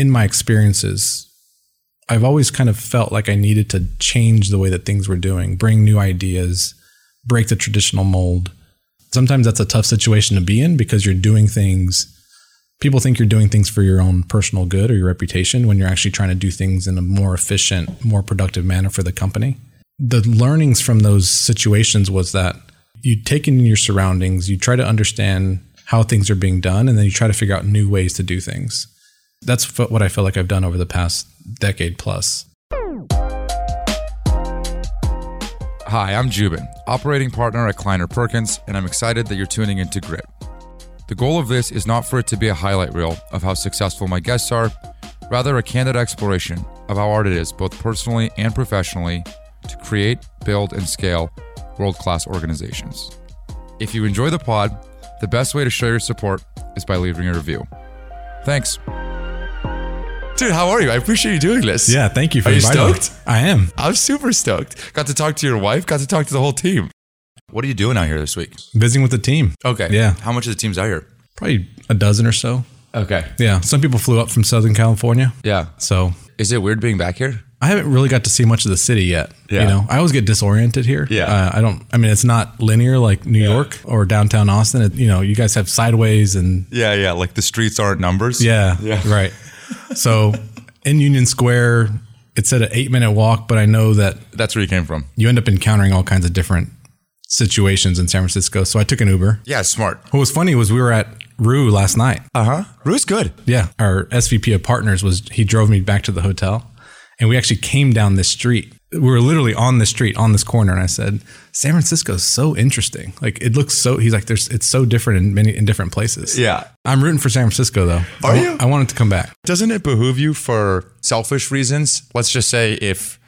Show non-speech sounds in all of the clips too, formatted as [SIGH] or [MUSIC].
in my experiences, I've always kind of felt like I needed to change the way that things were doing, bring new ideas, break the traditional mold. Sometimes that's a tough situation to be in because you're doing things. People think you're doing things for your own personal good or your reputation when you're actually trying to do things in a more efficient, more productive manner for the company. The learnings from those situations was that you take in your surroundings, you try to understand how things are being done, and then you try to figure out new ways to do things. That's what I feel like I've done over the past decade plus. Hi, I'm Joubin, operating partner at Kleiner Perkins, and I'm excited that you're tuning into Grit. The goal of this is not for it to be a highlight reel of how successful my guests are, rather, a candid exploration of how hard it is, both personally and professionally, to create, build, and scale world class organizations. If you enjoy the pod, the best way to show your support is by leaving a review. Thanks. Dude, how are you? I appreciate you doing this. Yeah, thank you for Are you inviting me. stoked? I am. I'm super stoked. Got to talk to your wife, got to talk to the whole team. What are you doing out here this week? Visiting with the team. Okay. Yeah. How much of the team's out here? Probably a dozen or so. Okay. Yeah. Some people flew up from Southern California. Yeah. So Is it weird being back here? I haven't really got to see much of the city yet. Yeah. You know, I always get disoriented here. Yeah. Uh, I don't, I mean, it's not linear like New York or downtown Austin. It, you know, you guys have sideways and Yeah, yeah. Like the streets aren't numbers. yeah, Yeah. right. So in Union Square, it said an eight minute walk, but I know that That's where you came from. you end up encountering all kinds of different situations in San Francisco. So I took an Uber. Yeah, smart. What was funny was we were at Rue last night. Uh huh. Rue's good. Yeah. Our SVP of partners was, he drove me back to the hotel and we actually came down this street. We were literally on the street on this corner. And I said, San Francisco is so interesting. Like it looks so, he's like, there's, it's so different in many, in different places. Yeah. I'm rooting for San Francisco though. Are I, you? I want it to come back. Doesn't it behoove you for selfish reasons? Let's just say if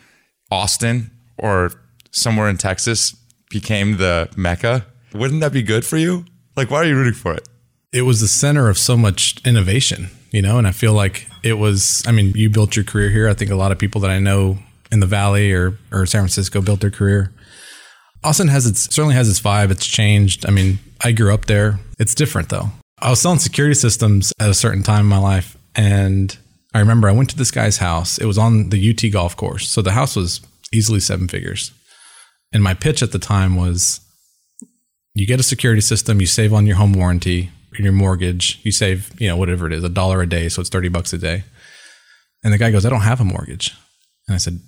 Austin or somewhere in Texas became the mecca, wouldn't that be good for you? Like, why are you rooting for it? It was the center of so much innovation, you know, and I feel like it was, I mean, you built your career here. I think a lot of people that I know in the Valley or, or San Francisco built their career. Austin has its certainly has its vibe. It's changed. I mean, I grew up there. It's different though. I was selling security systems at a certain time in my life, and I remember I went to this guy's house. It was on the UT golf course, so the house was easily seven figures. And my pitch at the time was, you get a security system, you save on your home warranty your mortgage, you save you know whatever it is, a dollar a day, so it's thirty bucks a day. And the guy goes, I don't have a mortgage, and I said,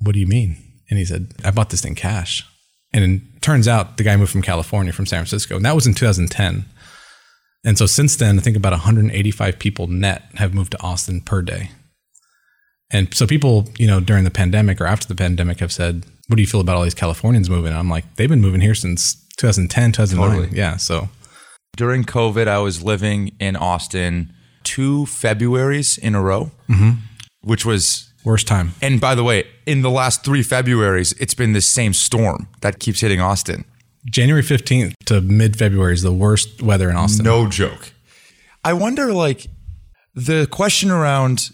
What do you mean? And he said, I bought this thing cash. And it turns out the guy moved from California, from San Francisco. And that was in 2010. And so since then, I think about 185 people net have moved to Austin per day. And so people, you know, during the pandemic or after the pandemic have said, What do you feel about all these Californians moving? And I'm like, they've been moving here since 2010, 2009. Totally. Yeah. So During COVID, I was living in Austin two Februaries in a row, mm-hmm. which was worst time. And by the way, in the last three Februaries, it's been the same storm that keeps hitting Austin. January 15th to mid February is the worst weather in Austin. No joke. I wonder, like, the question around,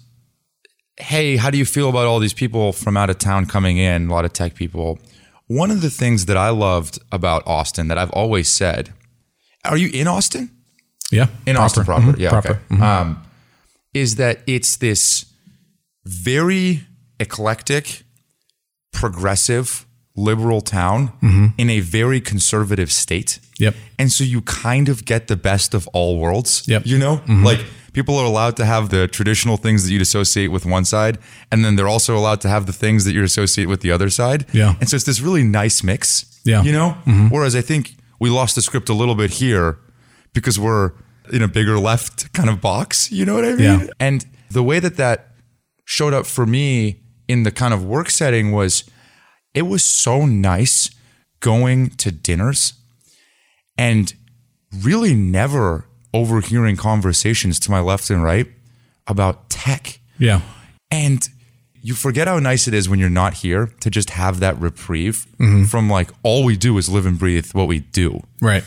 hey, how do you feel about all these people from out of town coming in, a lot of tech people? One of the things that I loved about Austin that I've always said, are you in Austin? Yeah. In Austin proper, Mhm. yeah, Proper. okay. Mhm. Um, is that it's this very eclectic, progressive, liberal town Mm-hmm. in a very conservative state. Yep. And so you kind of get the best of all worlds. Yep. Mm-hmm. You know, like people are allowed to have the traditional things that you'd associate with one side, and then they're also allowed to have the things that you'd associate with the other side. Yeah. And so it's this really nice mix. Yeah. Mm-hmm. You know? Whereas I think we lost the script a little bit here because we're in a bigger left kind of box. You know what I mean? Yeah. And the way that that showed up for me in the kind of work setting was it was so nice going to dinners and really never overhearing conversations to my left and right about tech. Yeah. And you forget how nice it is when you're not here to just have that reprieve mm-hmm. from like all we do is live and breathe what we do. Right.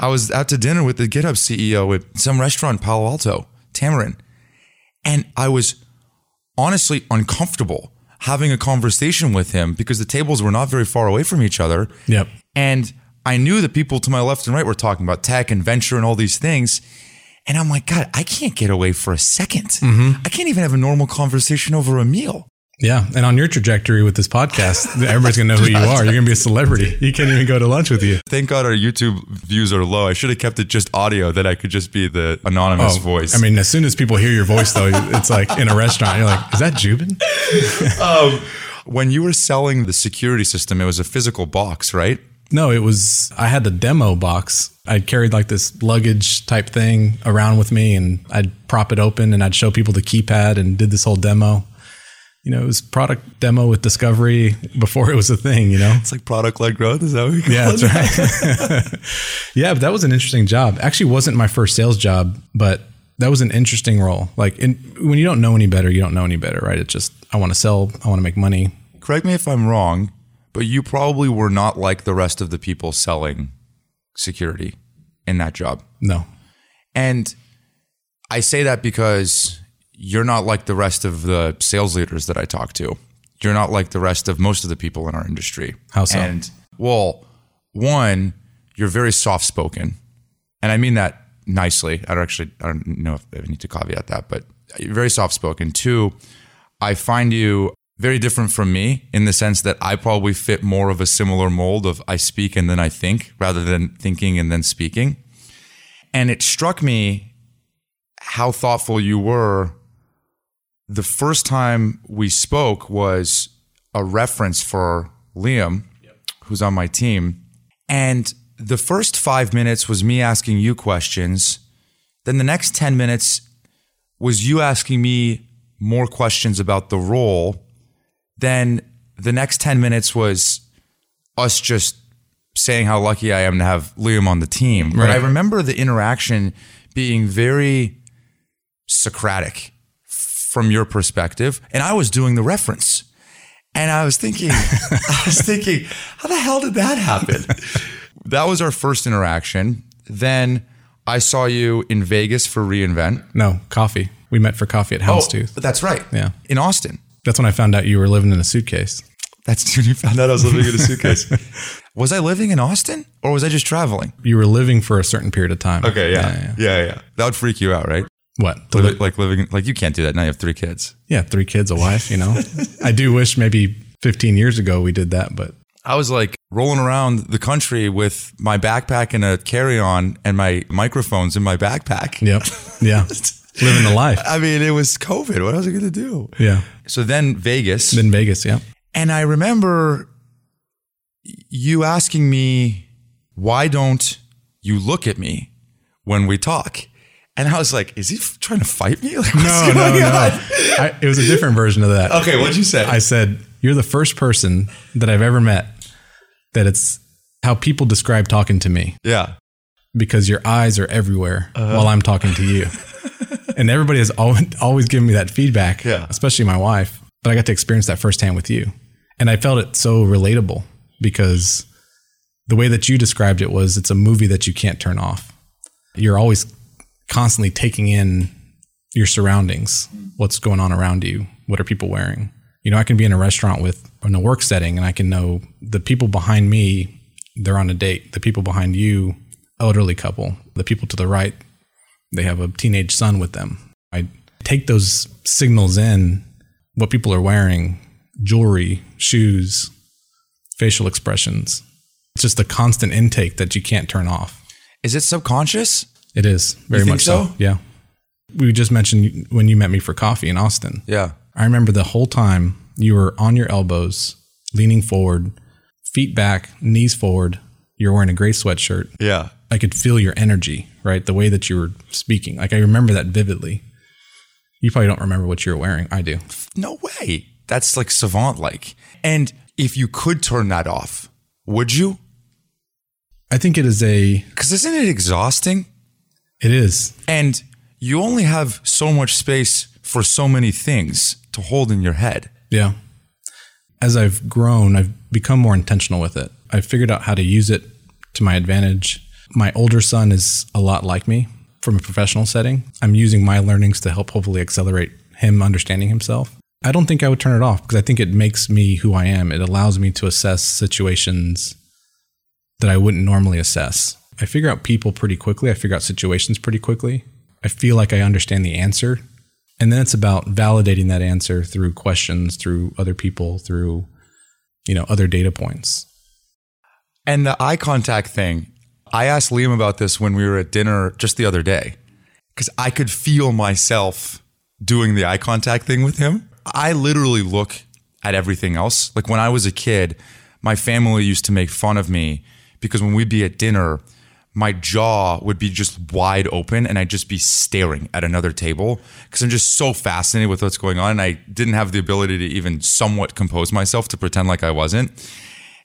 I was out to dinner with the GitHub CEO at some restaurant in Palo Alto, Tamarine, and I was honestly uncomfortable having a conversation with him because the tables were not very far away from each other. Yep. And I knew that people to my left and right were talking about tech and venture and all these things. And I'm like, God, I can't get away for a 2nd Mm-hmm. I can't even have a normal conversation over a meal. Yeah. And on your trajectory with this podcast, [LAUGHS] everybody's going to know who you are. You're going to be a celebrity. [LAUGHS] You can't even go to lunch with you. Thank God our YouTube views are low. I should have kept it just audio that I could just be the anonymous oh, voice. Oh, I mean, as soon as people hear your voice, though, it's like in a restaurant, you're like, is that Joubin? [LAUGHS] Um, when you were selling the security system, it was a physical box, right? No, it was, I had the demo box. I carried like this luggage type thing around with me and I'd prop it open and I'd show people the keypad and did this whole demo. You know, it was product demo with discovery before it was a thing, you know? It's like product led growth. Is that what we call Yeah, it? that's right. [LAUGHS] yeah, but that was an interesting job. Actually, wasn't my first sales job, but that was an interesting role. Like, in, when you don't know any better, you don't know any better, right? It's just I want to sell, I want to make money. Correct me if I'm wrong, but you probably were not like the rest of the people selling security in that job. No, And I say that because you're not like the rest of the sales leaders that I talk to. You're not like the rest of most of the people in our industry. How so? And well, one, you're very soft spoken. And I mean that nicely. I don't actually I don't know if I need to caveat that, but you're very soft spoken. Two, I find you very different from me in the sense that I probably fit more of a similar mold of I speak and then I think rather than thinking and then speaking. And it struck me how thoughtful you were. The first time we spoke was a reference for Liam, who's on my team. And the first five minutes was me asking you questions. Then the next 10 minutes was you asking me more questions about the role. Then the next 10 minutes was us just saying how lucky I am to have Liam on the team. But I remember the interaction being very Socratic from your perspective. And I was doing the reference. And I was thinking, [LAUGHS] I was thinking, how the hell did that happen? that was our first interaction. Then I saw you in Vegas for reInvent. no coffee. We met for coffee at Houndstooth. Oh, that's right. Yeah. In Austin. That's when I found out you were living in a suitcase. That's when you found out I was living in a suitcase. [LAUGHS] was I living in Austin or was I just traveling? You were living for a certain period of time. Okay, yeah. Yeah, yeah. That would freak you out, right? What? Li- li- like living, like you can't do that now. You have three kids. yeah, three kids, a wife. You know, [LAUGHS] I do wish maybe 15 years ago we did that, but I was like rolling around the country with my backpack and a carry on and my microphones in my backpack. yep, yeah, [LAUGHS] living the life. I mean, it was COVID. What was I going to do? Yeah, So then Vegas. Then Vegas. Yeah, And I remember you asking me, why don't you look at me when we talk? And I was like, is he f- trying to fight me? [LAUGHS] Like, no, no, no. I, it was a different version of that. Okay, what'd you say? I said, "You're the first person that I've ever met that it's how people describe talking to me yeah. because your eyes are everywhere Uh-huh. while I'm talking to you." [LAUGHS] and everybody has always, always given me that feedback, Yeah. especially my wife. But I got to experience that firsthand with you, and I felt it so relatable because the way that you described it was it's a movie that you can't turn off. You're always constantly taking in your surroundings, what's going on around you, what are people wearing. You know, I can be in a restaurant with in a work setting and I can know the people behind me, they're on a date. The people behind you, elderly couple. The people to the right, they have a teenage son with them. I take those signals in, what people are wearing, jewelry, shoes, facial expressions. It's just a constant intake that you can't turn off. Is it subconscious? It is very much so? so? Yeah. We just mentioned when you met me for coffee in Austin. Yeah. I remember the whole time you were on your elbows, leaning forward, feet back, knees forward. You're wearing a gray sweatshirt. Yeah. I could feel your energy, right? The way that you were speaking. Like I remember that vividly. You probably don't remember what you were wearing. I do. No way. That's like savant like. And if you could turn that off, would you? I think it is a, Because isn't it exhausting? It is. And you only have so much space for so many things to hold in your head. Yeah. As I've grown, I've become more intentional with it. I've figured out how to use it to my advantage. My older son is a lot like me from a professional setting. I'm using my learnings to help hopefully accelerate him understanding himself. I don't think I would turn it off because I think it makes me who I am. It allows me to assess situations that I wouldn't normally assess. I figure out people pretty quickly. I figure out situations pretty quickly. I feel like I understand the answer. And then it's about validating that answer through questions, through other people, through, you know, other data points. And the eye contact thing, I asked Liam about this when we were at dinner just the other day because I could feel myself doing the eye contact thing with him. I literally look at everything else. Like when I was a kid, my family used to make fun of me because when we'd be at dinner, my jaw would be just wide open and I'd just be staring at another table because I'm just so fascinated with what's going on. And I didn't have the ability to even somewhat compose myself to pretend like I wasn't.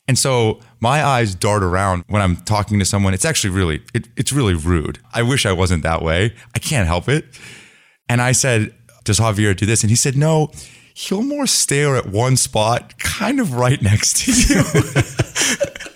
And so my eyes dart around when I'm talking to someone. It's actually really, it, it's really rude. I wish I wasn't that way. I can't help it. And I said, Does Javier do this? And he said, No, he'll more stare at one spot, kind of right next to you. [LAUGHS]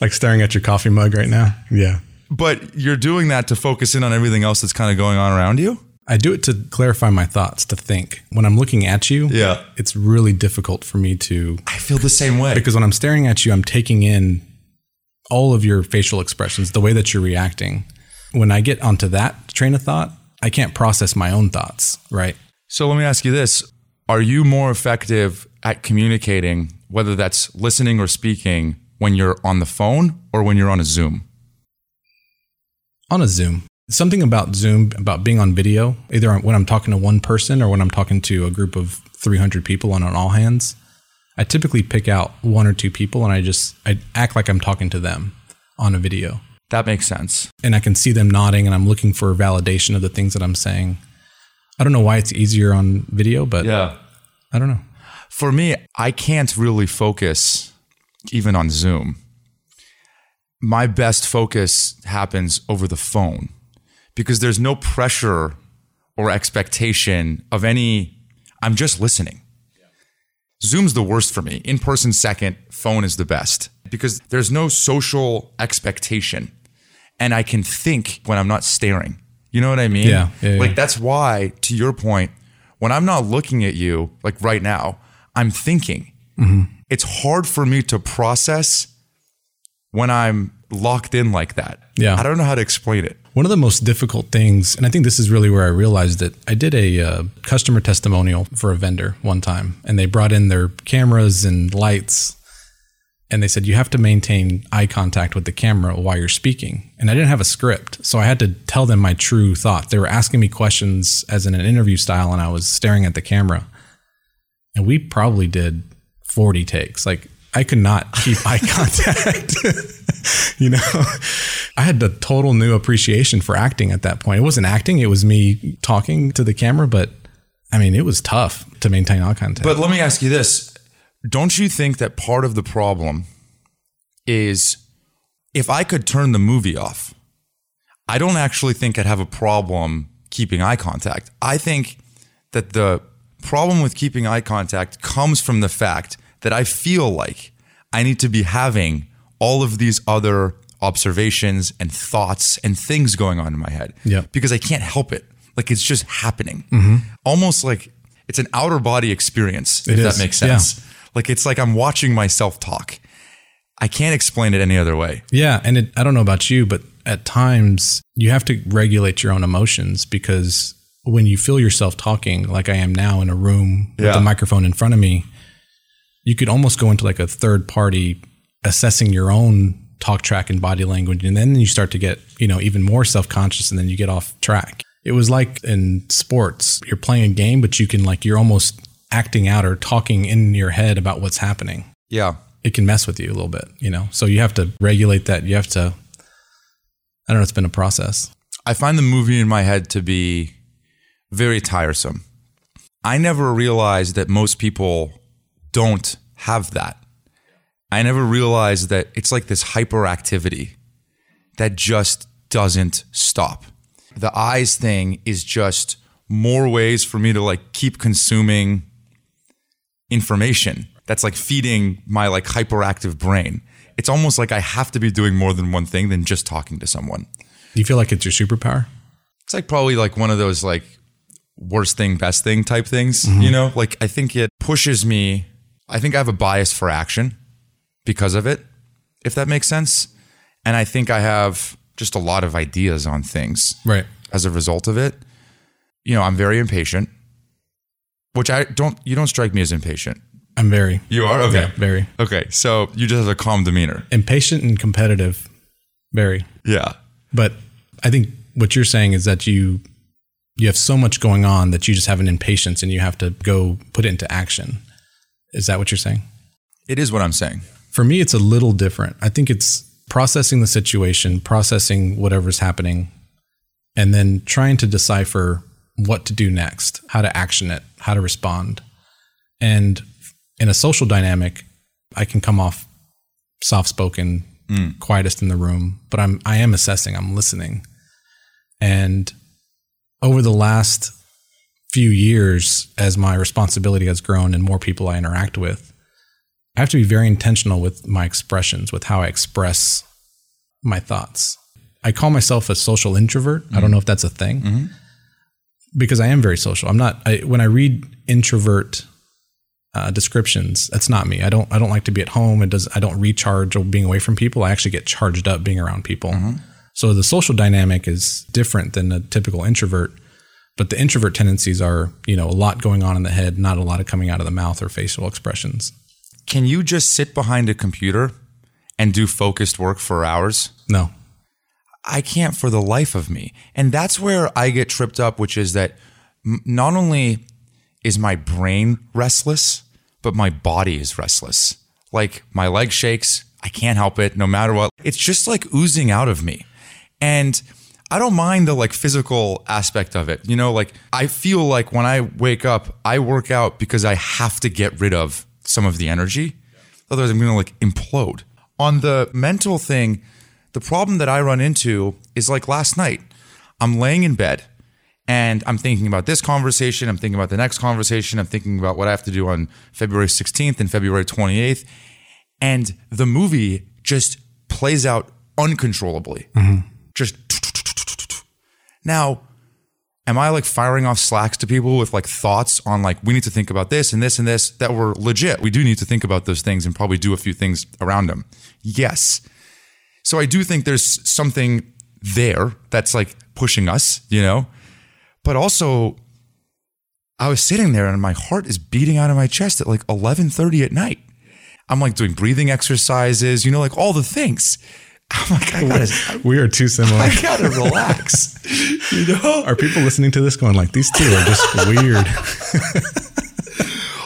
like staring at your coffee mug right now. Yeah. But you're doing that to focus in on everything else that's kind of going on around you? I do it to clarify my thoughts, to think. When I'm looking at you, Yeah. it's really difficult for me to I feel the same way. because when I'm staring at you, I'm taking in all of your facial expressions, the way that you're reacting. When I get onto that train of thought, I can't process my own thoughts, right? So let me ask you this Are you more effective at communicating, whether that's listening or speaking, when you're on the phone or when you're on a Zoom? On a Zoom. Something about Zoom, about being on video, either when I'm talking to one person or when I'm talking to a group of 300 people on an all hands, I typically pick out one or two people and I just I act like I'm talking to them on a video. That makes sense. And I can see them nodding and I'm looking for validation of the things that I'm saying. I don't know why it's easier on video, but Yeah. I don't know. For me, I can't really focus even on Zoom. My best focus happens over the phone because there's no pressure or expectation of any, I'm just listening. Zoom's the worst for me. In person, second, phone is the best because there's no social expectation. And I can think when I'm not staring. You know what I mean? Yeah, yeah, yeah. like that's why, to your point, when I'm not looking at you, like right now, I'm thinking. Mm-hmm. It's hard for me to process when I'm locked in like that. Yeah. I don't know how to explain it. One of the most difficult things, and I think this is really where I realized it, I did a uh, customer testimonial for a vendor one time, and they brought in their cameras and lights, and they said, You have to maintain eye contact with the camera while you're speaking. And I didn't have a script, so I had to tell them my true thought. They were asking me questions as in an interview style, and I was staring at the camera. And we probably did 40 takes. Like, I could not keep eye [LAUGHS] contact. [LAUGHS] you know, I had the total new appreciation for acting at that point. It wasn't acting, it was me talking to the camera, but I mean, it was tough to maintain eye contact. But let me ask you this. Don't you think that part of the problem is if I could turn the movie off, I don't actually think I'd have a problem keeping eye contact. I think that the problem with keeping eye contact comes from the fact that I feel like I need to be having all of these other observations and thoughts and things going on in my head Yeah. because I can't help it. Like it's just happening. Mm-hmm. Almost like it's an outer body experience, if It that is. makes sense. Like it's like I'm watching myself talk. I can't explain it any other way. Yeah, and it, I don't know about you, but at times you have to regulate your own emotions because when you feel yourself talking, like I am now in a room with a microphone in front of me, you could almost go into like a third party assessing your own talk track and body language, and then you start to get you know even more self conscious, and then you get off track. It was like in sports, you're playing a game, but you can like you're almost acting out or talking in your head about what's happening Yeah. it can mess with you a little bit, you know. So you have to regulate that. You have to. I don't know. It's been a process. I find the movie in my head to be very tiresome. I never realized that most people don't have that. I never realized that it's like this hyperactivity that just doesn't stop. The eyes thing is just more ways for me to like keep consuming information that's like feeding my like hyperactive brain. It's almost like I have to be doing more than one thing than just talking to someone. Do you feel like it's your superpower? It's like probably like one of those like worst thing, best thing type things, mm-hmm. you know? Like I think it pushes me. I think I have a bias for action because of it, if that makes sense. And I think I have just a lot of ideas on things. Right. as a result of it. You know, I'm very impatient, which I don't, you don't strike me as impatient. I'm very, You are? Okay. yeah, very Okay. So you just have a calm demeanor. impatient and competitive. Very. Yeah. But I think what you're saying is that you you have so much going on that you just have an impatience and you have to go put it into action. Is that what you're saying? It is what I'm saying. For me, it's a little different. I think it's processing the situation, processing whatever's happening, and then trying to decipher what to do next, how to action it, how to respond. And in a social dynamic, I can come off soft spoken, mm. quietest in the room, but I'm I am assessing, I'm listening. And over the last few years, as my responsibility has grown and more people I interact with, I have to be very intentional with my expressions, with how I express my thoughts. I call myself a social introvert. I don't mm-hmm. know if that's a thing mm-hmm. because I am very social. I'm not, I, when I read introvert uh, descriptions, that's not me. I don't, I don't like to be at home. It does, I don't recharge or being away from people. I actually get charged up being around people. Mm-hmm. So the social dynamic is different than a typical introvert. But the introvert tendencies are, you know, a lot going on in the head, not a lot of coming out of the mouth or facial expressions. Can you just sit behind a computer and do focused work for hours? No. I can't for the life of me. And that's where I get tripped up, which is that m- not only is my brain restless, but my body is restless. Like my leg shakes. I can't help it no matter what. It's just like oozing out of me. And I don't mind the like physical aspect of it. You know, like I feel like when I wake up, I work out because I have to get rid of some of the energy. Otherwise, I'm going to like implode. On the mental thing, the problem that I run into is like last night, I'm laying in bed and I'm thinking about this conversation. I'm thinking about the next conversation. I'm thinking about what I have to do on February 16th and February 28th. And the movie just plays out uncontrollably. Mm-hmm. Just now, am I like firing off slacks to people with like thoughts on like we need to think about this and this and this that were legit? We do need to think about those things and probably do a few things around them. Yes. So I do think there's something there that's like pushing us, you know? But also I was sitting there and my heart is beating out of my chest at like 11:30 at night. I'm like doing breathing exercises, you know, like all the things. I'm like, I gotta, We are too similar. I gotta relax. [LAUGHS] You know? Are people listening to this going like these two are just [LAUGHS] weird?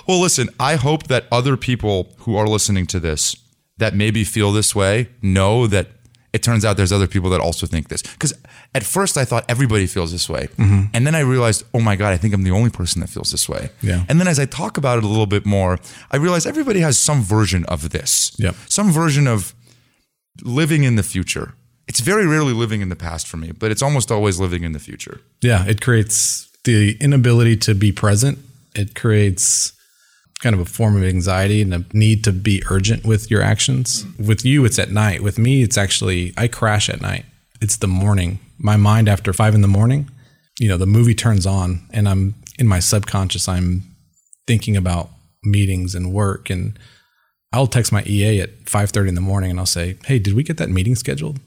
Well, listen, I hope that other people who are listening to this that maybe feel this way know that it turns out there's other people that also think this. Because at first I thought everybody feels this way. Mm-hmm. And then I realized, oh my God, I think I'm the only person that feels this way. Yeah. And then as I talk about it a little bit more, I realize everybody has some version of this. Yep. Some version of living in the future. It's very rarely living in the past for me, but it's almost always living in the future. Yeah, it creates the inability to be present. It creates kind of a form of anxiety and a need to be urgent with your actions. With you, it's at night. With me, it's actually, I crash at night. It's the morning. My mind, after five in the morning, you know, the movie turns on and I'm in my subconscious, I'm thinking about meetings and work. And I'll text my EA at 5.30 in the morning and I'll say, hey, did we get that meeting scheduled?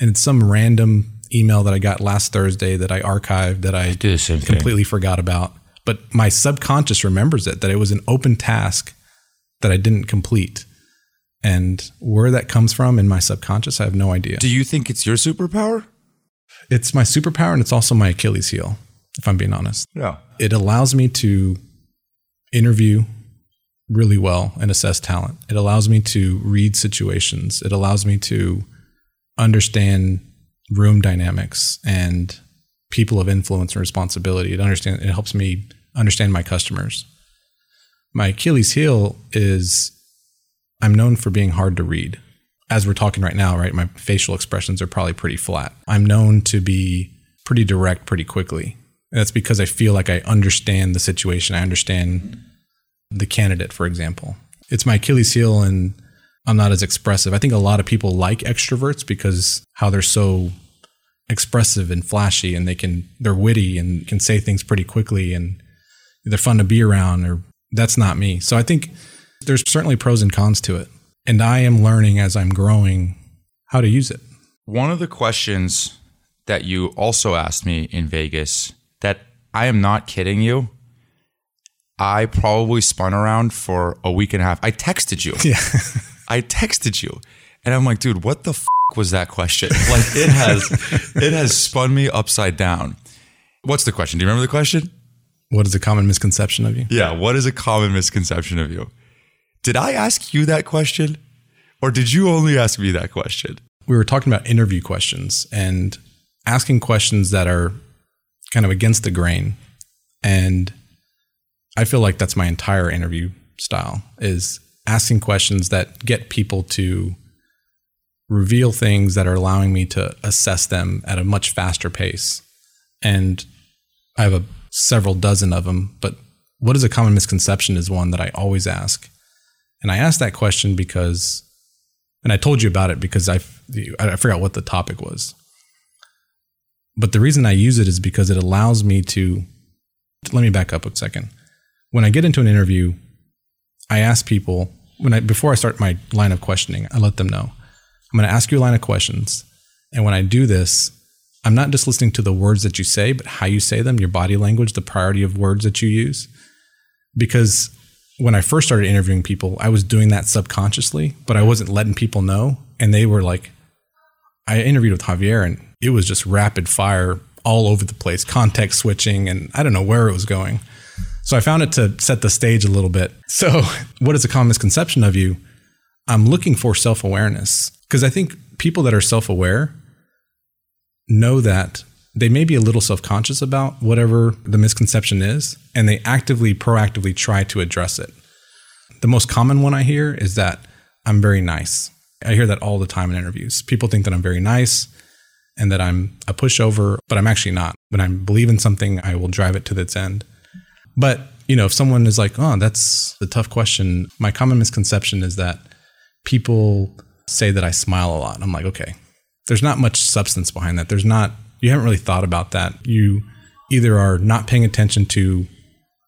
And it's some random email that I got last Thursday that I archived that I do the same thing. completely forgot about. But my subconscious remembers it that it was an open task that I didn't complete. And where that comes from in my subconscious, I have no idea. Do you think it's your superpower? It's my superpower and it's also my Achilles heel, if I'm being honest. Yeah. It allows me to interview really well and assess talent. It allows me to read situations. It allows me to understand room dynamics and people of influence and responsibility. It understand it helps me understand my customers. My Achilles heel is I'm known for being hard to read. As we're talking right now, right, my facial expressions are probably pretty flat. I'm known to be pretty direct pretty quickly. And that's because I feel like I understand the situation. I understand the candidate, for example. It's my Achilles heel and I'm not as expressive. I think a lot of people like extroverts because how they're so expressive and flashy and they can they're witty and can say things pretty quickly and they're fun to be around or that's not me. So I think there's certainly pros and cons to it. And I am learning as I'm growing how to use it. One of the questions that you also asked me in Vegas that I am not kidding you. I probably spun around for a week and a half. I texted you. Yeah. [LAUGHS] I texted you. And I'm like, dude, what the f- was that question? [LAUGHS] Like it has it has spun me upside down. What's the question? Do you remember the question? What is a common misconception of you? Yeah, what is a common misconception of you? Did I ask you that question? Or did you only ask me that question? We were talking about interview questions and asking questions that are kind of against the grain. And I feel like that's my entire interview style is asking questions that get people to reveal things that are allowing me to assess them at a much faster pace. And I have a several dozen of them, but what is a common misconception is one that I always ask. And I asked that question because and I told you about it because I I forgot what the topic was. But the reason I use it is because it allows me to let me back up a second. When I get into an interview, I ask people when I before I start my line of questioning, I let them know I'm going to ask you a line of questions, and when I do this, I'm not just listening to the words that you say, but how you say them, your body language, the priority of words that you use. Because when I first started interviewing people, I was doing that subconsciously, but I wasn't letting people know. And they were like, I interviewed with Javier and it was just rapid fire all over the place, context switching, and I don't know where it was going. So I found it to set the stage a little bit. So, [LAUGHS] what is a common misconception of you? I'm looking for self awareness because I think people that are self aware know that they may be a little self conscious about whatever the misconception is, and they actively, proactively try to address it. The most common one I hear is that I'm very nice. I hear that all the time in interviews. People think that I'm very nice and that I'm a pushover, but I'm actually not. When I believe in something, I will drive it to its end. But, you know, if someone is like, oh, that's a tough question, my common misconception is that people say that I smile a lot. I'm like, okay, there's not much substance behind that. There's not, you haven't really thought about that. You either are not paying attention to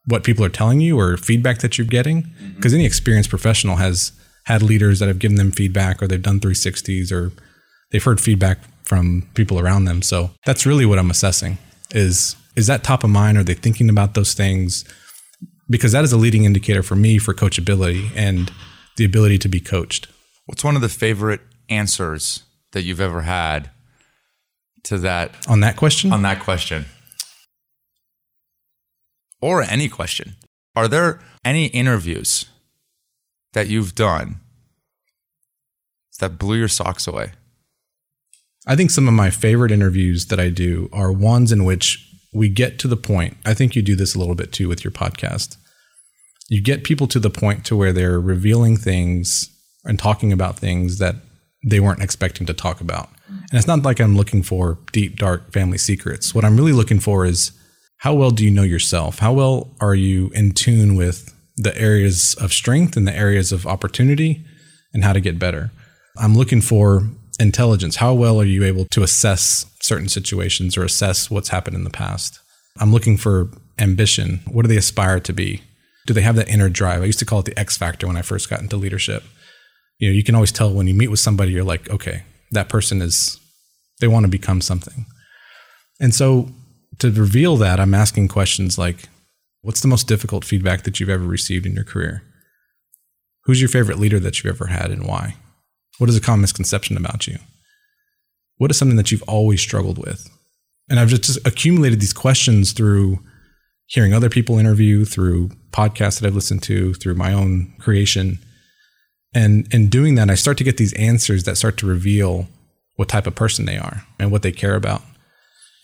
what people are telling you or feedback that you're getting, because mm-hmm. any experienced professional has had leaders that have given them feedback or they've done 360s or they've heard feedback from people around them. So that's really what I'm assessing is is that top of mind? Are they thinking about those things? Because that is a leading indicator for me for coachability and the ability to be coached. What's one of the favorite answers that you've ever had to that on that question? On that question. Or any question. Are there any interviews that you've done that blew your socks away? I think some of my favorite interviews that I do are ones in which we get to the point. I think you do this a little bit too with your podcast. You get people to the point to where they're revealing things and talking about things that they weren't expecting to talk about. And it's not like I'm looking for deep, dark family secrets. What I'm really looking for is how well do you know yourself? How well are you in tune with the areas of strength and the areas of opportunity and how to get better? I'm looking for intelligence. How well are you able to assess certain situations or assess what's happened in the past? I'm looking for ambition. What do they aspire to be? Do they have that inner drive? I used to call it the X factor when I first got into leadership. You know, you can always tell when you meet with somebody, you're like, okay, that person is, they want to become something. And so to reveal that, I'm asking questions like, what's the most difficult feedback that you've ever received in your career? Who's your favorite leader that you've ever had and why? What is a common misconception about you? What is something that you've always struggled with? And I've just accumulated these questions through hearing other people interview, through podcasts that I've listened to, through my own creation. And in doing that, I start to get these answers that start to reveal what type of person they are and what they care about.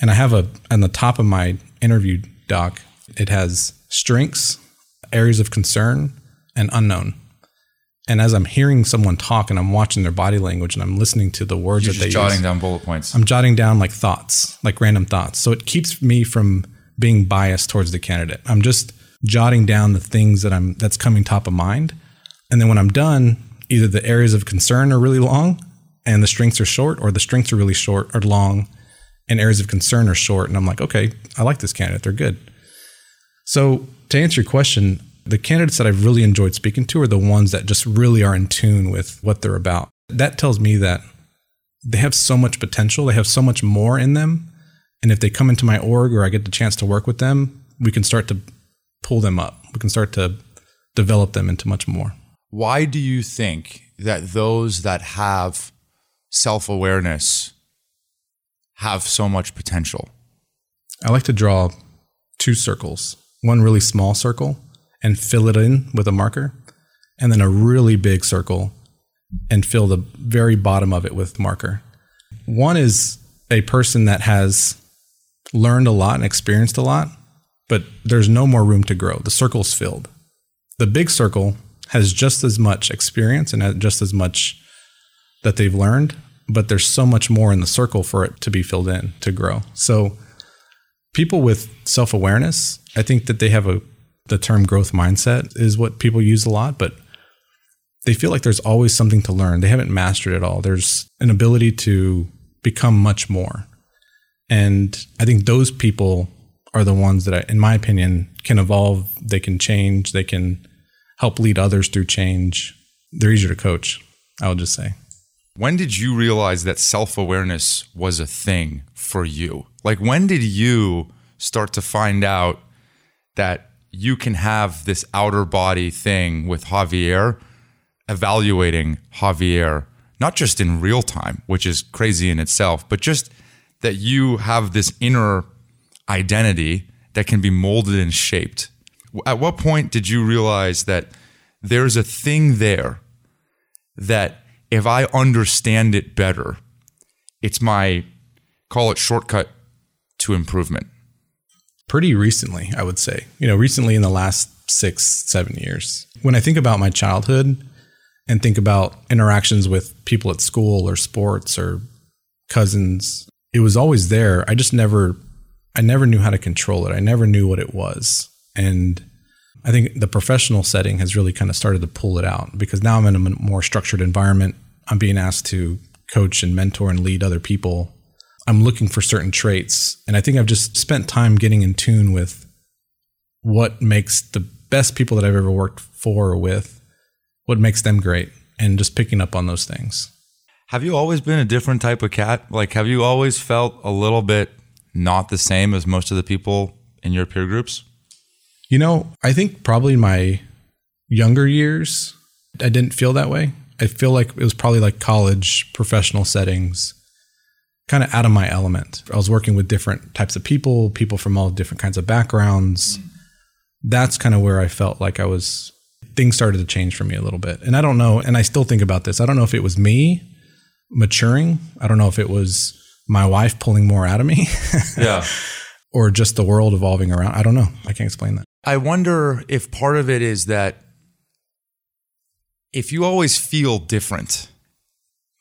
And I have a, on the top of my interview doc, it has strengths, areas of concern, and unknown. And as I'm hearing someone talk and I'm watching their body language and I'm listening to the words You're that they jotting use, down bullet points. I'm jotting down like thoughts, like random thoughts. So it keeps me from being biased towards the candidate. I'm just jotting down the things that I'm that's coming top of mind. And then when I'm done, either the areas of concern are really long and the strengths are short, or the strengths are really short or long and areas of concern are short. And I'm like, okay, I like this candidate. They're good. So to answer your question, the candidates that I've really enjoyed speaking to are the ones that just really are in tune with what they're about. That tells me that they have so much potential. They have so much more in them. And if they come into my org or I get the chance to work with them, we can start to pull them up. We can start to develop them into much more. Why do you think that those that have self awareness have so much potential? I like to draw two circles one really small circle and fill it in with a marker, and then a really big circle and fill the very bottom of it with marker. One is a person that has learned a lot and experienced a lot, but there's no more room to grow. The circle's filled. The big circle has just as much experience and just as much that they've learned, but there's so much more in the circle for it to be filled in to grow. So people with self-awareness, I think that they have a the term growth mindset is what people use a lot, but they feel like there's always something to learn. They haven't mastered it all. There's an ability to become much more. And I think those people are the ones that I, in my opinion, can evolve, they can change, they can help lead others through change. They're easier to coach, I would just say. When did you realize that self awareness was a thing for you? Like, when did you start to find out that you can have this outer body thing with Javier, evaluating Javier, not just in real time, which is crazy in itself, but just that you have this inner identity that can be molded and shaped. At what point did you realize that there's a thing there that if I understand it better, it's my call it shortcut to improvement? Pretty recently, I would say. You know, recently in the last six, seven years. When I think about my childhood and think about interactions with people at school or sports or cousins, it was always there. I just never I never knew how to control it. I never knew what it was. And I think the professional setting has really kind of started to pull it out because now I'm in a more structured environment. I'm being asked to coach and mentor and lead other people. I'm looking for certain traits. And I think I've just spent time getting in tune with what makes the best people that I've ever worked for or with, what makes them great, and just picking up on those things. Have you always been a different type of cat? Like, have you always felt a little bit not the same as most of the people in your peer groups? You know, I think probably my younger years, I didn't feel that way. I feel like it was probably like college, professional settings, kind of out of my element. I was working with different types of people, people from all different kinds of backgrounds. That's kind of where I felt like I was, things started to change for me a little bit. And I don't know, and I still think about this. I don't know if it was me maturing. I don't know if it was my wife pulling more out of me. [LAUGHS] yeah. Or just the world evolving around. I don't know. I can't explain that. I wonder if part of it is that if you always feel different,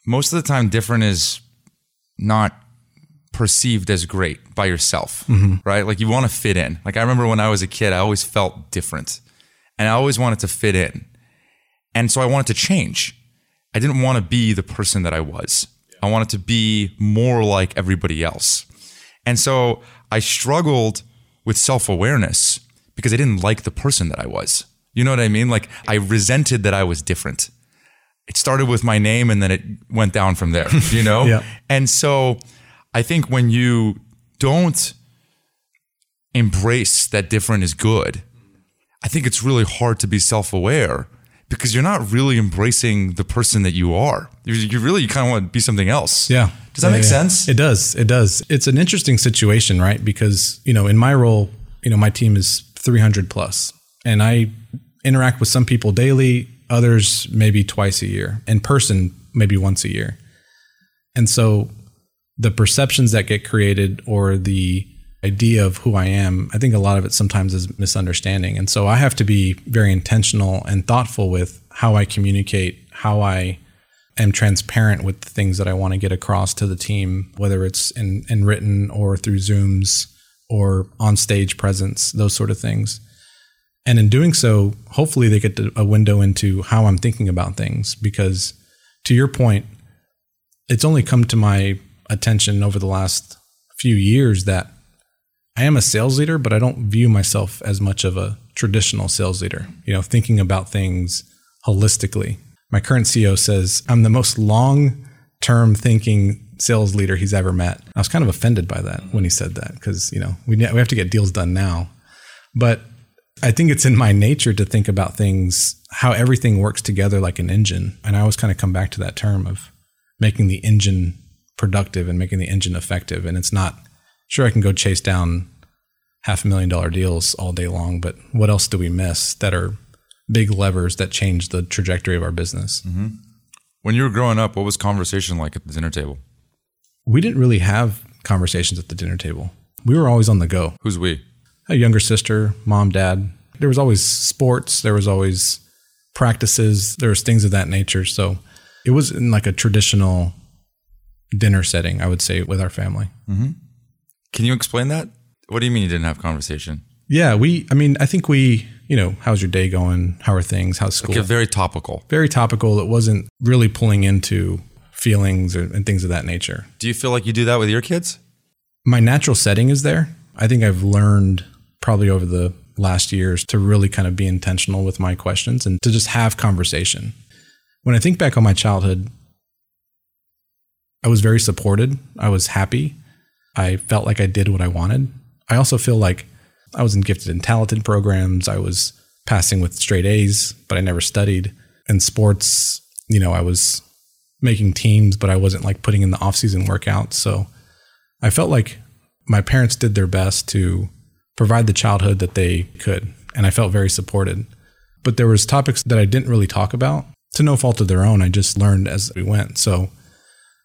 most of the time, different is not perceived as great by yourself, mm-hmm. right? Like you want to fit in. Like I remember when I was a kid, I always felt different and I always wanted to fit in. And so I wanted to change. I didn't want to be the person that I was. I wanted to be more like everybody else. And so I struggled with self awareness because I didn't like the person that I was. You know what I mean? Like I resented that I was different. It started with my name and then it went down from there, [LAUGHS] you know? yeah. And so I think when you don't embrace that different is good, I think it's really hard to be self aware because you're not really embracing the person that you are. You, you really you kind of want to be something else. Yeah. Does that yeah, make yeah. sense? It does. It does. It's an interesting situation, right? Because, you know, in my role, you know, my team is 300 plus and I interact with some people daily, others maybe twice a year, in person, maybe once a year. And so the perceptions that get created or the idea of who I am, I think a lot of it sometimes is misunderstanding. And so I have to be very intentional and thoughtful with how I communicate, how I am transparent with the things that I want to get across to the team, whether it's in, in written or through Zooms or on stage presence, those sort of things. And in doing so, hopefully they get a window into how I'm thinking about things. Because to your point, it's only come to my attention over the last few years that I am a sales leader, but I don't view myself as much of a traditional sales leader, you know, thinking about things holistically. My current CEO says I'm the most long term thinking sales leader he's ever met. I was kind of offended by that when he said that because, you know, we, we have to get deals done now. But I think it's in my nature to think about things, how everything works together like an engine. And I always kind of come back to that term of making the engine productive and making the engine effective. And it's not, sure, I can go chase down half a million dollar deals all day long, but what else do we miss that are big levers that change the trajectory of our business? Mm-hmm. When you were growing up, what was conversation like at the dinner table? We didn't really have conversations at the dinner table. We were always on the go. Who's we? A younger sister, mom, dad. There was always sports. There was always practices. There was things of that nature. So it was in like a traditional dinner setting, I would say, with our family. Mm-hmm. Can you explain that? What do you mean you didn't have conversation? Yeah, we. I mean, I think we. You know, how's your day going? How are things? How's school? Like very topical. Very topical. It wasn't really pulling into feelings or, and things of that nature. Do you feel like you do that with your kids? My natural setting is there. I think I've learned probably over the last years to really kind of be intentional with my questions and to just have conversation. When I think back on my childhood, I was very supported. I was happy. I felt like I did what I wanted. I also feel like I was in gifted and talented programs. I was passing with straight A's, but I never studied. In sports, you know, I was making teams, but I wasn't like putting in the off-season workouts. So I felt like my parents did their best to provide the childhood that they could, and I felt very supported. But there was topics that I didn't really talk about to no fault of their own. I just learned as we went. So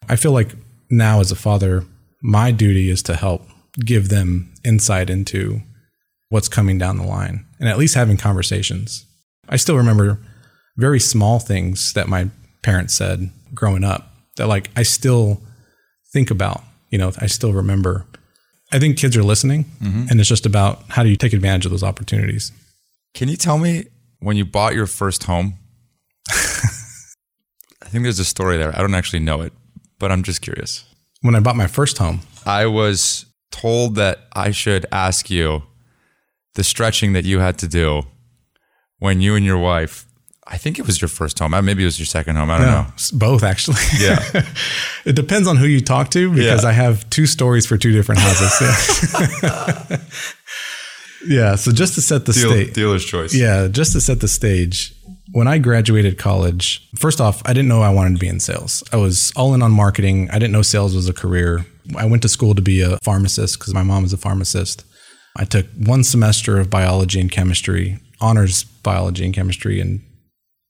I feel like now as a father, my duty is to help give them insight into what's coming down the line and at least having conversations. I still remember very small things that my parents said growing up that like I still think about, you know, I still remember. I think kids are listening mm-hmm. and it's just about how do you take advantage of those opportunities. Can you tell me when you bought your first home? [LAUGHS] I think there's a story there. I don't actually know it, but I'm just curious. When I bought my first home, I was told that I should ask you the stretching that you had to do when you and your wife I think it was your first home. Uh, maybe it was your second home. I don't no, know. Both actually. Yeah. [LAUGHS] it depends on who you talk to because yeah. I have two stories for two different houses. Yeah. [LAUGHS] yeah. So just to set the Deal, stage. Dealer's choice. Yeah. Just to set the stage. When I graduated college, first off, I didn't know I wanted to be in sales. I was all in on marketing. I didn't know sales was a career. I went to school to be a pharmacist because my mom is a pharmacist. I took one semester of biology and chemistry, honors biology and chemistry, and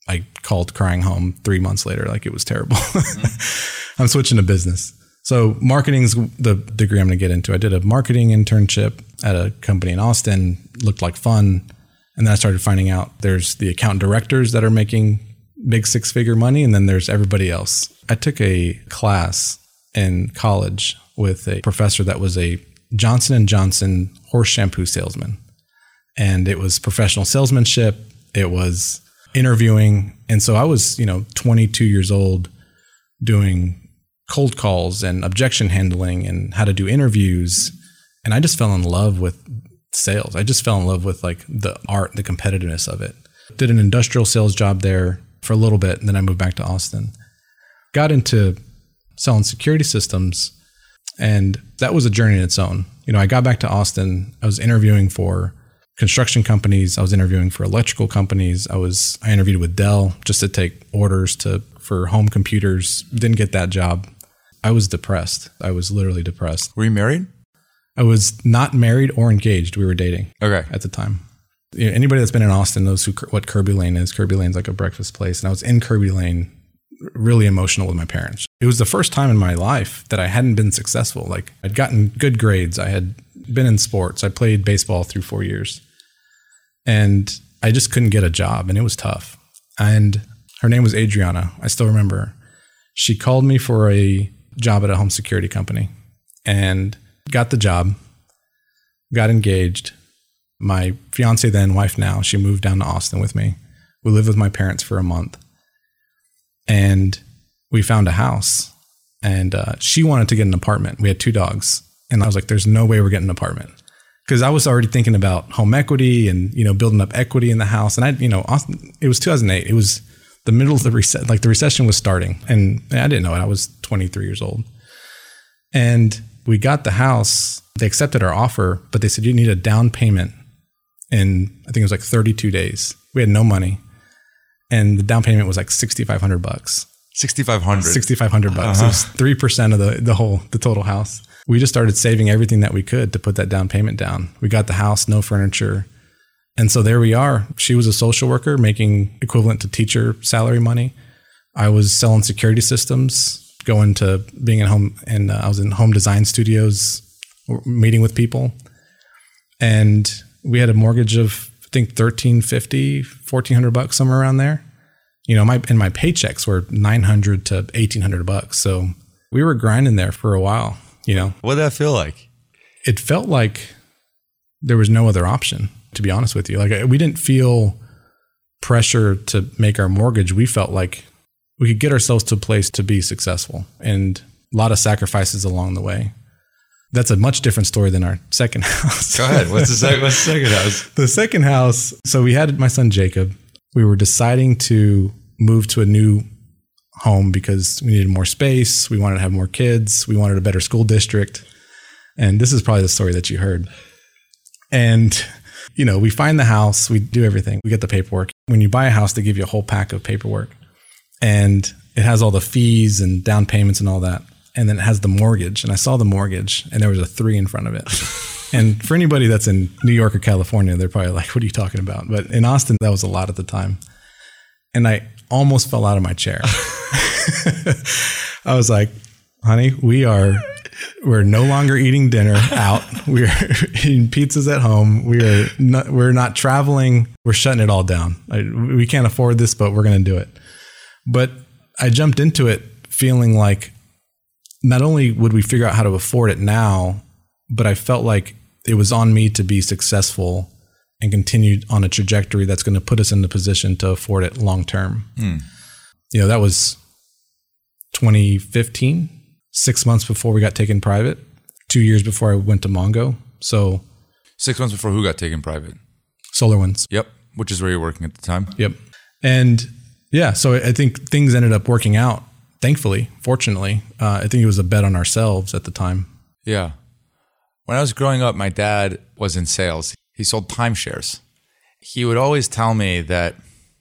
I called crying home three months later, like it was terrible. mm-hmm. [LAUGHS] I'm switching to business. So marketing's the degree I'm going to get into. I did a marketing internship at a company in Austin, looked like fun. And then I started finding out there's the account directors that are making big six figure money. And then there's everybody else. I took a class in college with a professor that was a Johnson and Johnson horse shampoo salesman. And it was professional salesmanship. It was interviewing. And so I was, you know, 22 years old doing cold calls and objection handling and how to do interviews. And I just fell in love with sales. I just fell in love with like the art, the competitiveness of it. Did an industrial sales job there for a little bit. And then I moved back to Austin. Got into selling security systems. And that was a journey in its own. You know, I got back to Austin. I was interviewing for construction companies. I was interviewing for electrical companies. I was I interviewed with Dell just to take orders to for home computers. Didn't get that job. I was depressed. I was literally depressed. Were you married? I was not married or engaged. We were dating. Okay. At the time. You know, anybody that's been in Austin knows who, what Kerbey Lane is. Kerbey Lane's like a breakfast place, and I was in Kerbey Lane, really emotional with my parents. It was the first time in my life that I hadn't been successful. Like I'd gotten good grades. I had been in sports. I played baseball through four years and I just couldn't get a job, and it was tough. And her name was Adriana. I still remember. She called me for a job at a home security company, and got the job. Got engaged. My fiance then, wife now, she moved down to Austin with me. We lived with my parents for a month, and we found a house. And uh, she wanted to get an apartment. We had two dogs, and I was like, "There's no way we're getting an apartment." Because I was already thinking about home equity and you know building up equity in the house. And I, you know, it was 2008. It was the middle of the reset, like the recession was starting, and I didn't know it. I was 23 years old, and we got the house. They accepted our offer, but they said you need a down payment in I think it was like 32 days. We had no money, and the down payment was like 6,500 bucks. 6500 6,500 bucks. Uh-huh. It was three percent of the the whole the total house. We just started saving everything that we could to put that down payment down. We got the house, no furniture, and so there we are. She was a social worker making equivalent to teacher salary money. I was selling security systems, going to being at home, and uh, I was in home design studios, meeting with people, and we had a mortgage of I think 1350, 1400 bucks somewhere around there. You know, my and my paychecks were 900 to 1800 bucks. So we were grinding there for a while, you know. what did that feel like It felt like there was no other option, to be honest with you. Like we didn't feel pressure to make our mortgage. We felt like we could get ourselves to a place to be successful and a lot of sacrifices along the way. That's a much different story than our second [LAUGHS] house. go ahead what's the, sec- what's the second house [LAUGHS] the second house, so we had my son Jacob. We were deciding to move to a new home because we needed more space. We wanted to have more kids. We wanted a better school district. And this is probably the story that you heard. And, you know, we find the house, we do everything, we get the paperwork. When you buy a house, they give you a whole pack of paperwork. And it has all the fees and down payments and all that. And then it has the mortgage. And I saw the mortgage and there was a three in front of it. [LAUGHS] and for anybody that's in New York or California, they're probably like, what are you talking about? But in Austin, that was a lot at the time. And I almost fell out of my chair. [LAUGHS] I was like, honey, we are we're no longer eating dinner out. We're [LAUGHS] eating pizzas at home. We are not, we're not traveling. We're shutting it all down. I, we can't afford this, but we're going to do it. But I jumped into it feeling like not only would we figure out how to afford it now, but I felt like it was on me to be successful and continue on a trajectory that's going to put us in the position to afford it long term. You know, that was 2015, six months before we got taken private, two years before I went to Mongo. So, six months before who got taken private Solar SolarWinds. yep which is where you're working at the time Yep. And yeah, so I think things ended up working out. Thankfully, fortunately, uh, I think it was a bet on ourselves at the time. Yeah. When I was growing up, my dad was in sales. He sold timeshares. He would always tell me that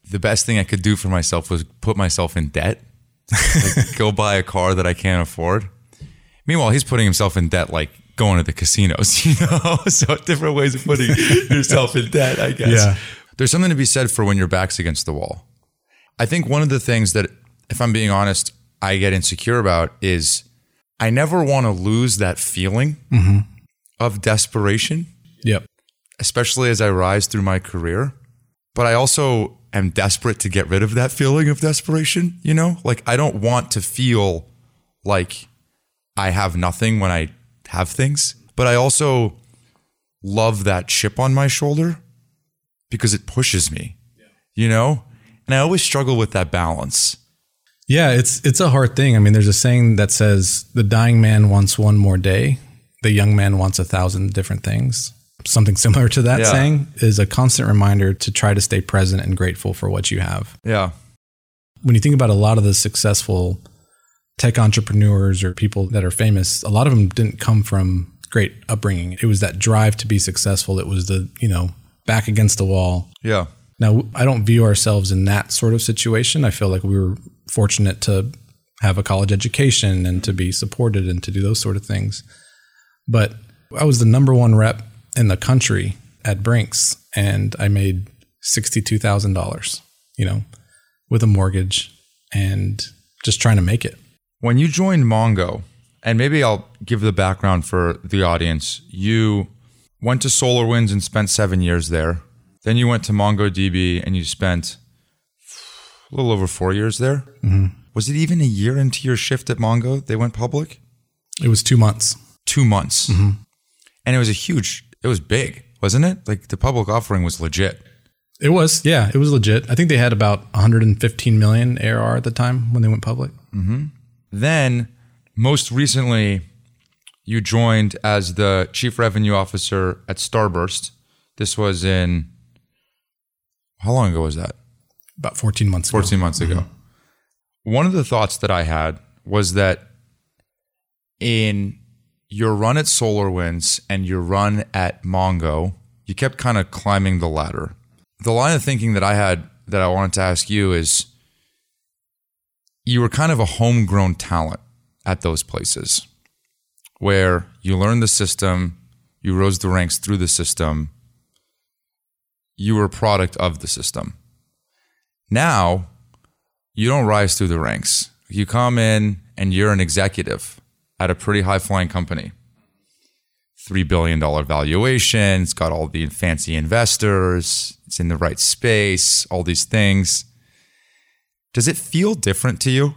the best thing I could do for myself was put myself in debt, [LAUGHS] like go buy a car that I can't afford. Meanwhile, he's putting himself in debt, like going to the casinos, [LAUGHS] you know? so different ways of putting yourself in debt, I guess. Yeah. There's something to be said for when your back's against the wall. I think one of the things that, if I'm being honest, I get insecure about is I never want to lose that feeling mm-hmm. of desperation, Yep. Especially as I rise through my career. But I also am desperate to get rid of that feeling of desperation, you know? Like I don't want to feel like I have nothing when I have things, but I also love that chip on my shoulder because it pushes me, you know? And I always struggle with that balance. Yeah, it's it's a hard thing. I mean, there's a saying that says the dying man wants one more day, the young man wants a thousand different things. Something similar to that Yeah. saying is a constant reminder to try to stay present and grateful for what you have. Yeah. When you think about a lot of the successful tech entrepreneurs or people that are famous, a lot of them didn't come from great upbringing. It was that drive to be successful. It was the, you know, back against the wall, Yeah. now, I don't view ourselves in that sort of situation. I feel like we were fortunate to have a college education and to be supported and to do those sort of things. But I was the number one rep in the country at Brinks, and I made sixty-two thousand dollars. You know, with a mortgage and just trying to make it. When you joined Mongo, and maybe I'll give the background for the audience, you went to SolarWinds and spent seven years there. Then you went to MongoDB and you spent a little over four years there. Mm-hmm. Was it even a year into your shift at Mongo? They went public? It was two months. Two months. Mm-hmm. And it was a huge, it was big, wasn't it? Like the public offering was legit. It was, yeah, it was legit. I think they had about 115 million ARR at the time when they went public. Mm-hmm. Then, most recently, you joined as the chief revenue officer at Starburst. This was in how long ago was that? About 14 months ago. 14 months ago. Mm-hmm. One of the thoughts that I had was that in your run at SolarWinds and your run at Mongo, you kept kind of climbing the ladder. The line of thinking that I had that I wanted to ask you is you were kind of a homegrown talent at those places where you learned the system, you rose the ranks through the system, you were a product of the system. Now, you don't rise through the ranks. You come in and you're an executive at a pretty high flying company. $3 billion valuation. It's got all the fancy investors. It's in the right space, all these things. Does it feel different to you?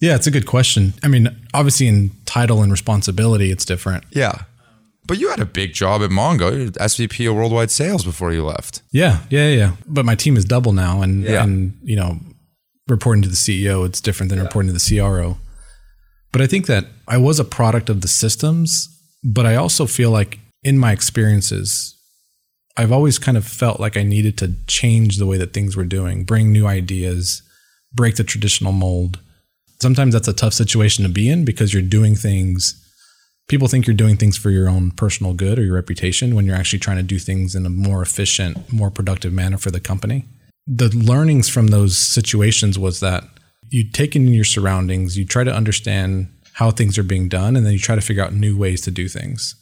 Yeah, it's a good question. I mean, obviously, in title and responsibility, it's different. Yeah. But you had a big job at Mongo, SVP of worldwide sales before you left. Yeah, yeah, yeah. But my team is double now, and Yeah. and you know, reporting to the CEO, it's different than reporting to the CRO. But I think that I was a product of the systems, but I also feel like in my experiences, I've always kind of felt like I needed to change the way that things were doing, bring new ideas, break the traditional mold. Sometimes that's a tough situation to be in because you're doing things people think you're doing things for your own personal good or your reputation when you're actually trying to do things in a more efficient, more productive manner for the company. The learnings from those situations was that you take in your surroundings, you try to understand how things are being done, and then you try to figure out new ways to do things.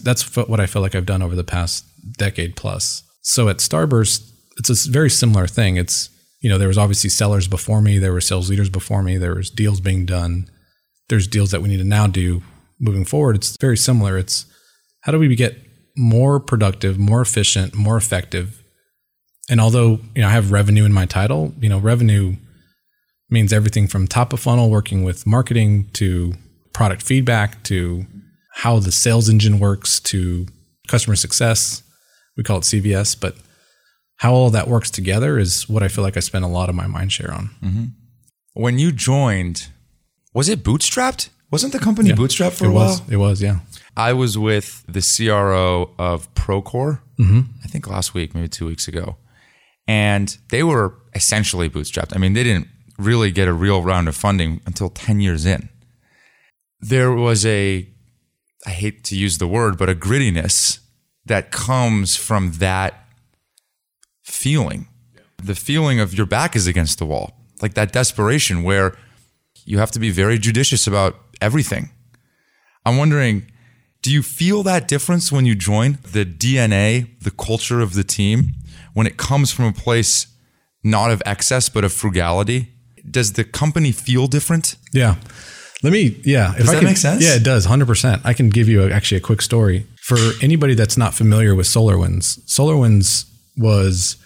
That's what I feel like I've done over the past decade plus. So at Starburst, it's a very similar thing. It's, you know, there was obviously sellers before me, there were sales leaders before me, there was deals being done. There's deals that we need to now do moving forward. It's very similar. It's how do we get more productive, more efficient, more effective? And although, you know, I have revenue in my title, you know, revenue means everything from top of funnel working with marketing to product feedback to how the sales engine works to customer success. We call it CVS, but how all that works together is what I feel like I spend a lot of my mind share on. Mm-hmm. When you joined, was it bootstrapped? Wasn't the company bootstrapped for a while? was, it was, yeah. I was with the CRO of Procore, mm-hmm. I think last week, maybe two weeks ago. And they were essentially bootstrapped. I mean, they didn't really get a real round of funding until 10 years in. There was a, I hate to use the word, but a grittiness that comes from that feeling. The feeling of your back is against the wall, like that desperation where you have to be very judicious about everything. I'm wondering, do you feel that difference when you join the DNA, the culture of the team, when it comes from a place not of excess but of frugality? Does the company feel different? Yeah. Let me, yeah. If Does I that can- make sense? Yeah, it does, 100%. I can give you a, actually a quick story. For anybody that's not familiar with SolarWinds, SolarWinds was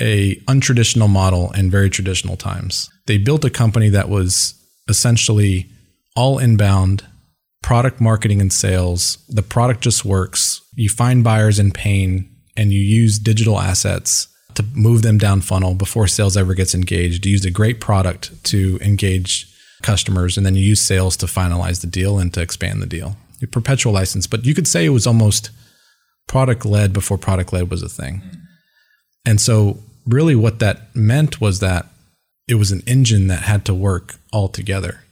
a untraditional model in very traditional times. They built a company that was essentially all inbound, product marketing and sales. The product just works. You find buyers in pain and you use digital assets to move them down funnel before sales ever gets engaged. You use a great product to engage customers and then you use sales to finalize the deal and to expand the deal. A perpetual license, but you could say it was almost product led before product led was a thing. And so really what that meant was that it was an engine that had to work all together.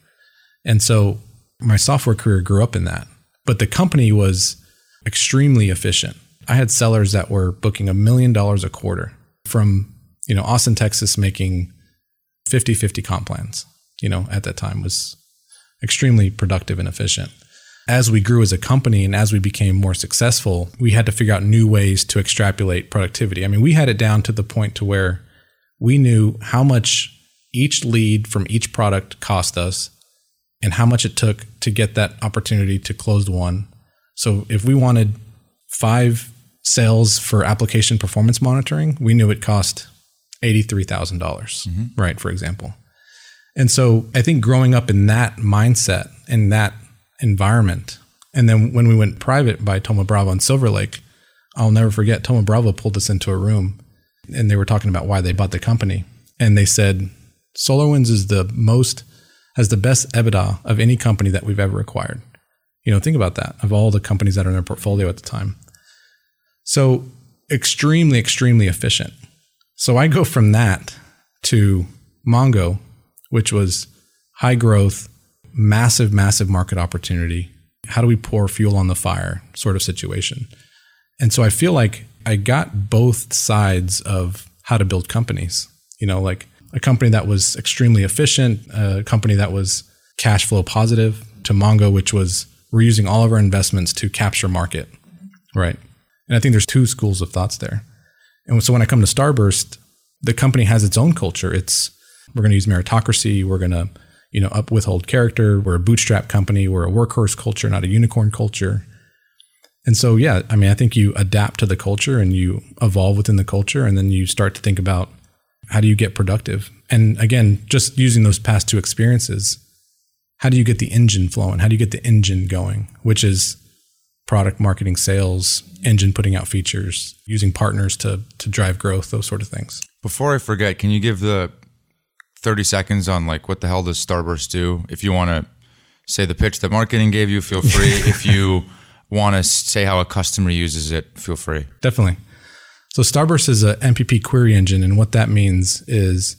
And so my software career grew up in that. But the company was extremely efficient. I had sellers that were booking a million dollars a quarter from, you know, Austin, Texas making 50-50 comp plans, you know, at that time was extremely productive and efficient. As we grew as a company and as we became more successful, we had to figure out new ways to extrapolate productivity. I mean, we had it down to the point to where we knew how much each lead from each product cost us and how much it took to get that opportunity to close one. So if we wanted five sales for application performance monitoring, we knew it cost $83,000, dollars mm-hmm. right? For example. And so I think growing up in that mindset, in that environment, and then when we went private by Thoma Bravo and Silver Lake, I'll never forget Thoma Bravo pulled us into a room and they were talking about why they bought the company. And they said, SolarWinds is the most, has the best EBITDA of any company that we've ever acquired. You know, think about that of all the companies that are in their portfolio at the time. So extremely, extremely efficient. So I go from that to Mongo, which was high growth, massive, massive market opportunity. How do we pour fuel on the fire sort of situation? And so I feel like I got both sides of how to build companies. You know, like a company that was extremely efficient, a company that was cash flow positive, to Mongo, which was we're using all of our investments to capture market. Right. And I think there's two schools of thoughts there. And so when I come to Starburst, the company has its own culture. It's we're going to use meritocracy. We're going to, you know, up withhold character. We're a bootstrap company. We're a workhorse culture, not a unicorn culture. And so, yeah, I mean, I think you adapt to the culture and you evolve within the culture, and then you start to think about how do you get productive. And again, just using those past two experiences, how do you get the engine flowing? How do you get the engine going? Which is product marketing, sales, engine putting out features, using partners to to drive growth, those sort of things. Before I forget, can you give the 30 seconds on like what the hell does Starburst do? If you want to say the pitch that marketing gave you, feel free. [LAUGHS] if you want to say how a customer uses it, feel free. Definitely. So Starburst is a MPP query engine, and what that means is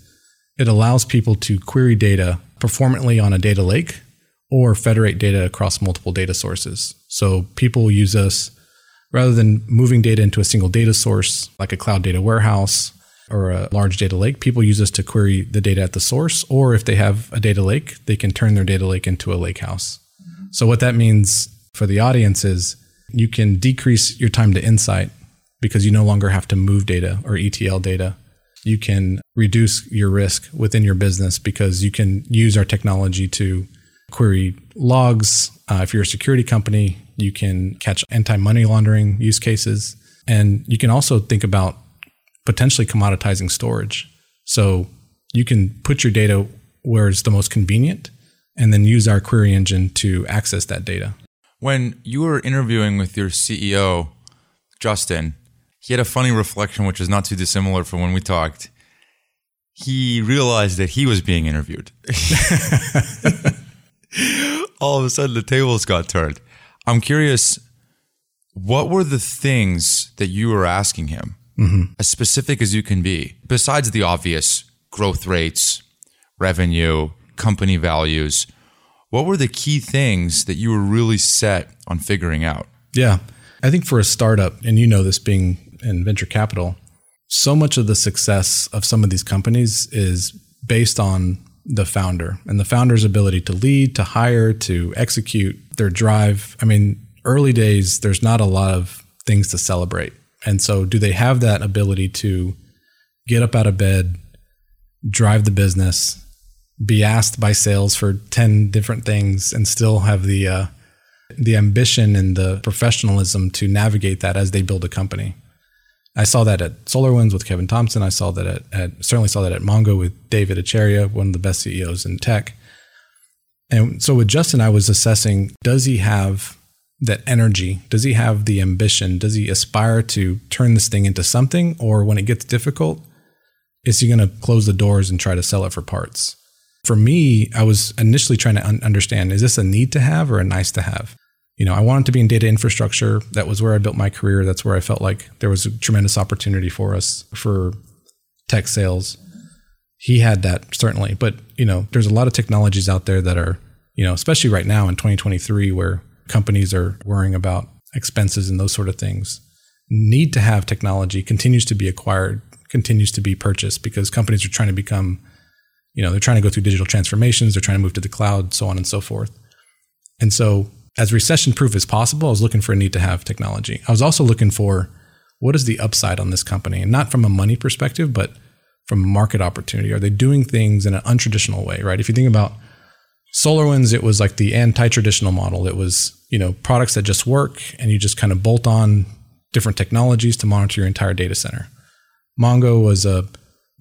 it allows people to query data performantly on a data lake or federate data across multiple data sources. So people use us rather than moving data into a single data source like a cloud data warehouse or a large data lake, people use us to query the data at the source. Or if they have a data lake, they can turn their data lake into a lake house. So what that means for the audience is you can decrease your time to insight because you no longer have to move data or ETL data. You can reduce your risk within your business because you can use our technology to query logs. Uh, if you're a security company, you can catch anti money laundering use cases. And you can also think about potentially commoditizing storage. So you can put your data where it's the most convenient and then use our query engine to access that data. When you were interviewing with your CEO, Justin, he had a funny reflection, which is not too dissimilar from when we talked. He realized that he was being interviewed. [LAUGHS] [LAUGHS] All of a sudden, the tables got turned. I'm curious, what were the things that you were asking him, mm-hmm. as specific as you can be, besides the obvious growth rates, revenue, company values? What were the key things that you were really set on figuring out? Yeah. I think for a startup, and you know this being in venture capital, so much of the success of some of these companies is based on the founder and the founder's ability to lead, to hire, to execute their drive. I mean, early days, there's not a lot of things to celebrate. And so, do they have that ability to get up out of bed, drive the business, be asked by sales for 10 different things, and still have the, uh, the ambition and the professionalism to navigate that as they build a company? I saw that at SolarWinds with Kevin Thompson. I saw that at, at certainly saw that at Mongo with Dev Ittycheria, one of the best CEOs in tech. And so with Justin, I was assessing: does he have that energy? Does he have the ambition? Does he aspire to turn this thing into something? Or when it gets difficult, is he going to close the doors and try to sell it for parts? For me, I was initially trying to un- understand: is this a need to have or a nice to have? You know, I wanted to be in data infrastructure. That was where I built my career. That's where I felt like there was a tremendous opportunity for us for tech sales. He had that certainly, but you know, there's a lot of technologies out there that are, you know, especially right now in 2023 where companies are worrying about expenses and those sort of things. Need to have technology continues to be acquired, continues to be purchased because companies are trying to become, you know, they're trying to go through digital transformations, they're trying to move to the cloud, so on and so forth. And so as recession proof as possible, I was looking for a need to have technology. I was also looking for what is the upside on this company, and not from a money perspective, but from a market opportunity. Are they doing things in an untraditional way, right? If you think about SolarWinds, it was like the anti-traditional model. It was, you know, products that just work and you just kind of bolt on different technologies to monitor your entire data center. Mongo was a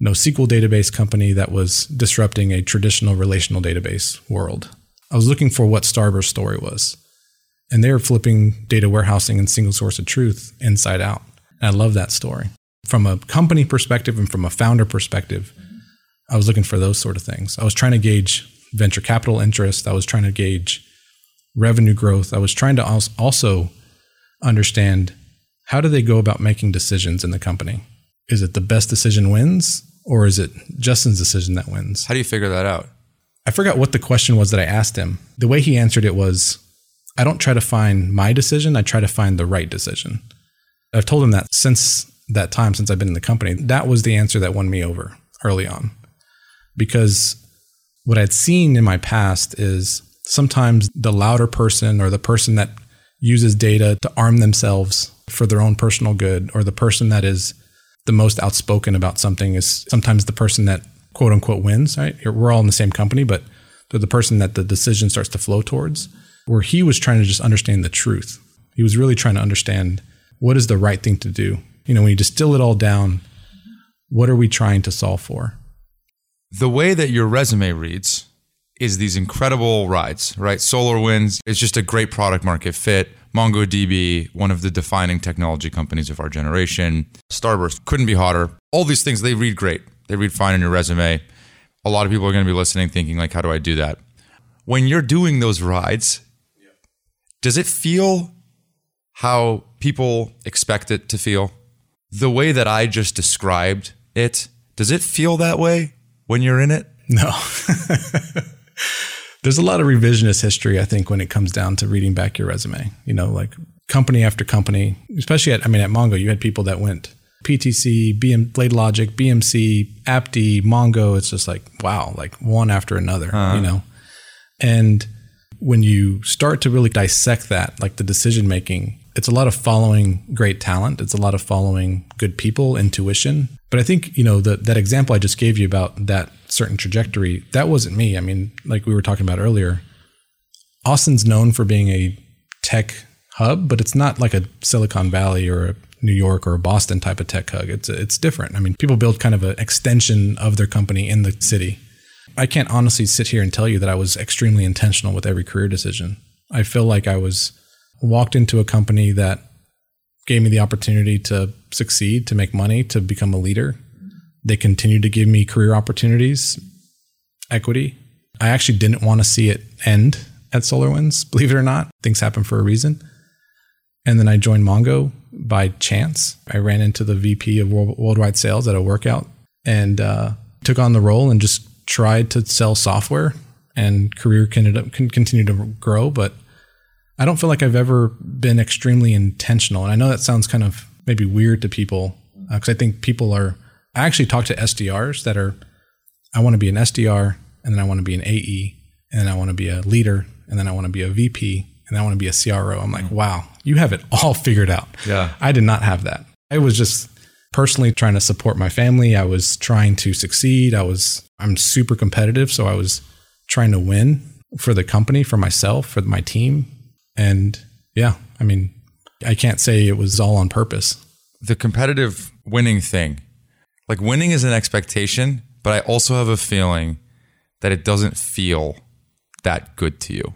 NoSQL database company that was disrupting a traditional relational database world. I was looking for what Starburst story was and they're flipping data warehousing and single source of truth inside out. And I love that story. From a company perspective and from a founder perspective, I was looking for those sort of things. I was trying to gauge venture capital interest. I was trying to gauge revenue growth. I was trying to also understand how do they go about making decisions in the company? Is it the best decision wins or is it Justin's decision that wins? How do you figure that out? I forgot what the question was that I asked him. The way he answered it was I don't try to find my decision, I try to find the right decision. I've told him that since that time, since I've been in the company, that was the answer that won me over early on. Because what I'd seen in my past is sometimes the louder person or the person that uses data to arm themselves for their own personal good or the person that is the most outspoken about something is sometimes the person that quote unquote wins, right? We're all in the same company, but they're the person that the decision starts to flow towards. Where he was trying to just understand the truth. He was really trying to understand what is the right thing to do. You know, when you distill it all down, what are we trying to solve for? The way that your resume reads is these incredible rides, right? SolarWinds is just a great product market fit. MongoDB, one of the defining technology companies of our generation. Starburst couldn't be hotter. All these things, they read great. They read fine in your resume. A lot of people are going to be listening thinking like, how do I do that? When you're doing those rides, does it feel how people expect it to feel? The way that I just described it, does it feel that way when you're in it? No. [LAUGHS] There's a lot of revisionist history, I think, when it comes down to reading back your resume. You know, like company after company, especially at, I mean, at Mongo, you had people that went PTC, BM, BladeLogic, BMC, Apti, Mongo. It's just like, wow, like one after another, uh-huh. you know? And when you start to really dissect that, like the decision making, it's a lot of following great talent. It's a lot of following good people, intuition. But I think, you know, the, that example I just gave you about that certain trajectory, that wasn't me. I mean, like we were talking about earlier, Austin's known for being a tech hub, but it's not like a Silicon Valley or a New York or a Boston type of tech hub. It's it's different. I mean, people build kind of an extension of their company in the city. I can't honestly sit here and tell you that I was extremely intentional with every career decision. I feel like I was walked into a company that gave me the opportunity to succeed, to make money, to become a leader. They continued to give me career opportunities, equity. I actually didn't want to see it end at SolarWinds, [LAUGHS] believe it or not. Things happen for a reason. And then I joined Mongo by chance. I ran into the VP of worldwide sales at a workout and uh, took on the role and just tried to sell software. And career can, can continue to grow, but I don't feel like I've ever been extremely intentional. And I know that sounds kind of maybe weird to people because uh, I think people are. I actually talk to SDRs that are. I want to be an SDR, and then I want to be an AE, and then I want to be a leader, and then I want to be a VP, and I want to be a CRO. I'm like, wow, you have it all [LAUGHS] figured out. Yeah. I did not have that. I was just personally trying to support my family. I was trying to succeed. I was, I'm super competitive. So I was trying to win for the company, for myself, for my team. And yeah, I mean, I can't say it was all on purpose. The competitive winning thing, like winning is an expectation, but I also have a feeling that it doesn't feel that good to you.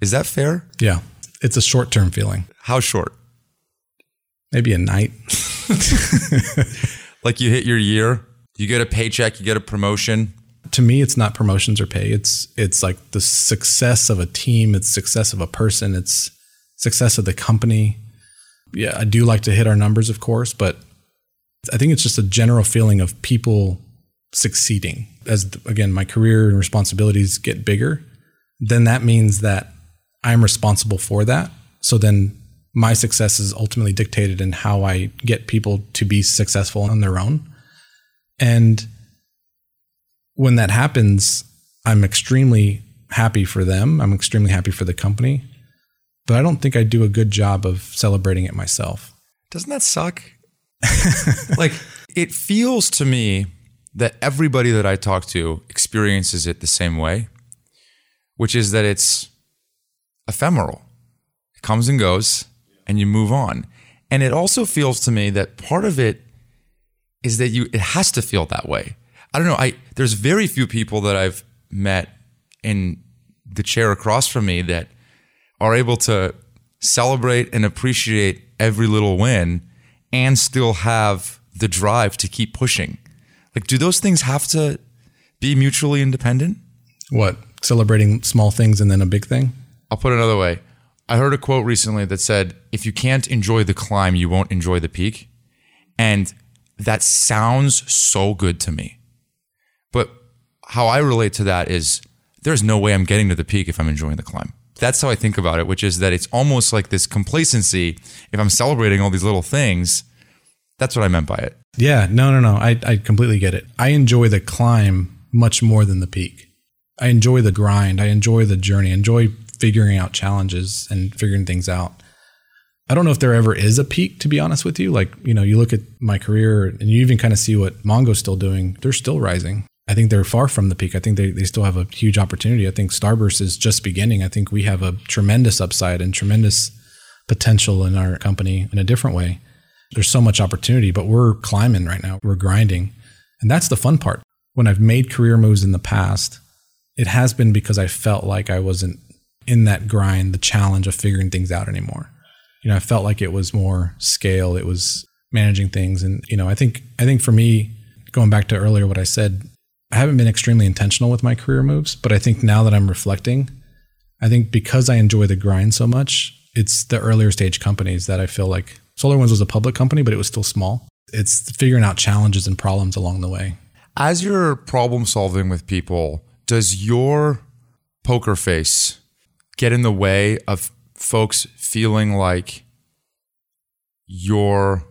Is that fair? Yeah. It's a short term feeling. How short? Maybe a night. [LAUGHS] [LAUGHS] like you hit your year, you get a paycheck, you get a promotion. To me, it's not promotions or pay. It's it's like the success of a team, it's success of a person, it's success of the company. Yeah, I do like to hit our numbers, of course, but I think it's just a general feeling of people succeeding. As again, my career and responsibilities get bigger, then that means that I'm responsible for that. So then my success is ultimately dictated in how I get people to be successful on their own. And when that happens, I'm extremely happy for them. I'm extremely happy for the company. But I don't think I do a good job of celebrating it myself. Doesn't that suck? [LAUGHS] like, it feels to me that everybody that I talk to experiences it the same way, which is that it's ephemeral. It comes and goes, and you move on. And it also feels to me that part of it is that you it has to feel that way. I don't know. I there's very few people that I've met in the chair across from me that are able to celebrate and appreciate every little win and still have the drive to keep pushing. Like, do those things have to be mutually independent? What? Celebrating small things and then a big thing? I'll put it another way. I heard a quote recently that said, if you can't enjoy the climb, you won't enjoy the peak. And that sounds so good to me. But how I relate to that is there's no way I'm getting to the peak if I'm enjoying the climb. That's how I think about it, which is that it's almost like this complacency. If I'm celebrating all these little things, that's what I meant by it. Yeah, no, no, no. I, I completely get it. I enjoy the climb much more than the peak. I enjoy the grind. I enjoy the journey. I enjoy figuring out challenges and figuring things out. I don't know if there ever is a peak, to be honest with you. Like, you know, you look at my career and you even kind of see what Mongo's still doing. They're still rising. I think they're far from the peak. I think they, they still have a huge opportunity. I think Starburst is just beginning. I think we have a tremendous upside and tremendous potential in our company in a different way. There's so much opportunity, but we're climbing right now. We're grinding. And that's the fun part. When I've made career moves in the past, it has been because I felt like I wasn't in that grind, the challenge of figuring things out anymore. You know, I felt like it was more scale, it was managing things. And, you know, I think I think for me, going back to earlier what I said, I haven't been extremely intentional with my career moves, but I think now that I'm reflecting, I think because I enjoy the grind so much, it's the earlier stage companies that I feel like SolarWinds was a public company, but it was still small. It's figuring out challenges and problems along the way. As you're problem solving with people, does your poker face get in the way of folks feeling like you're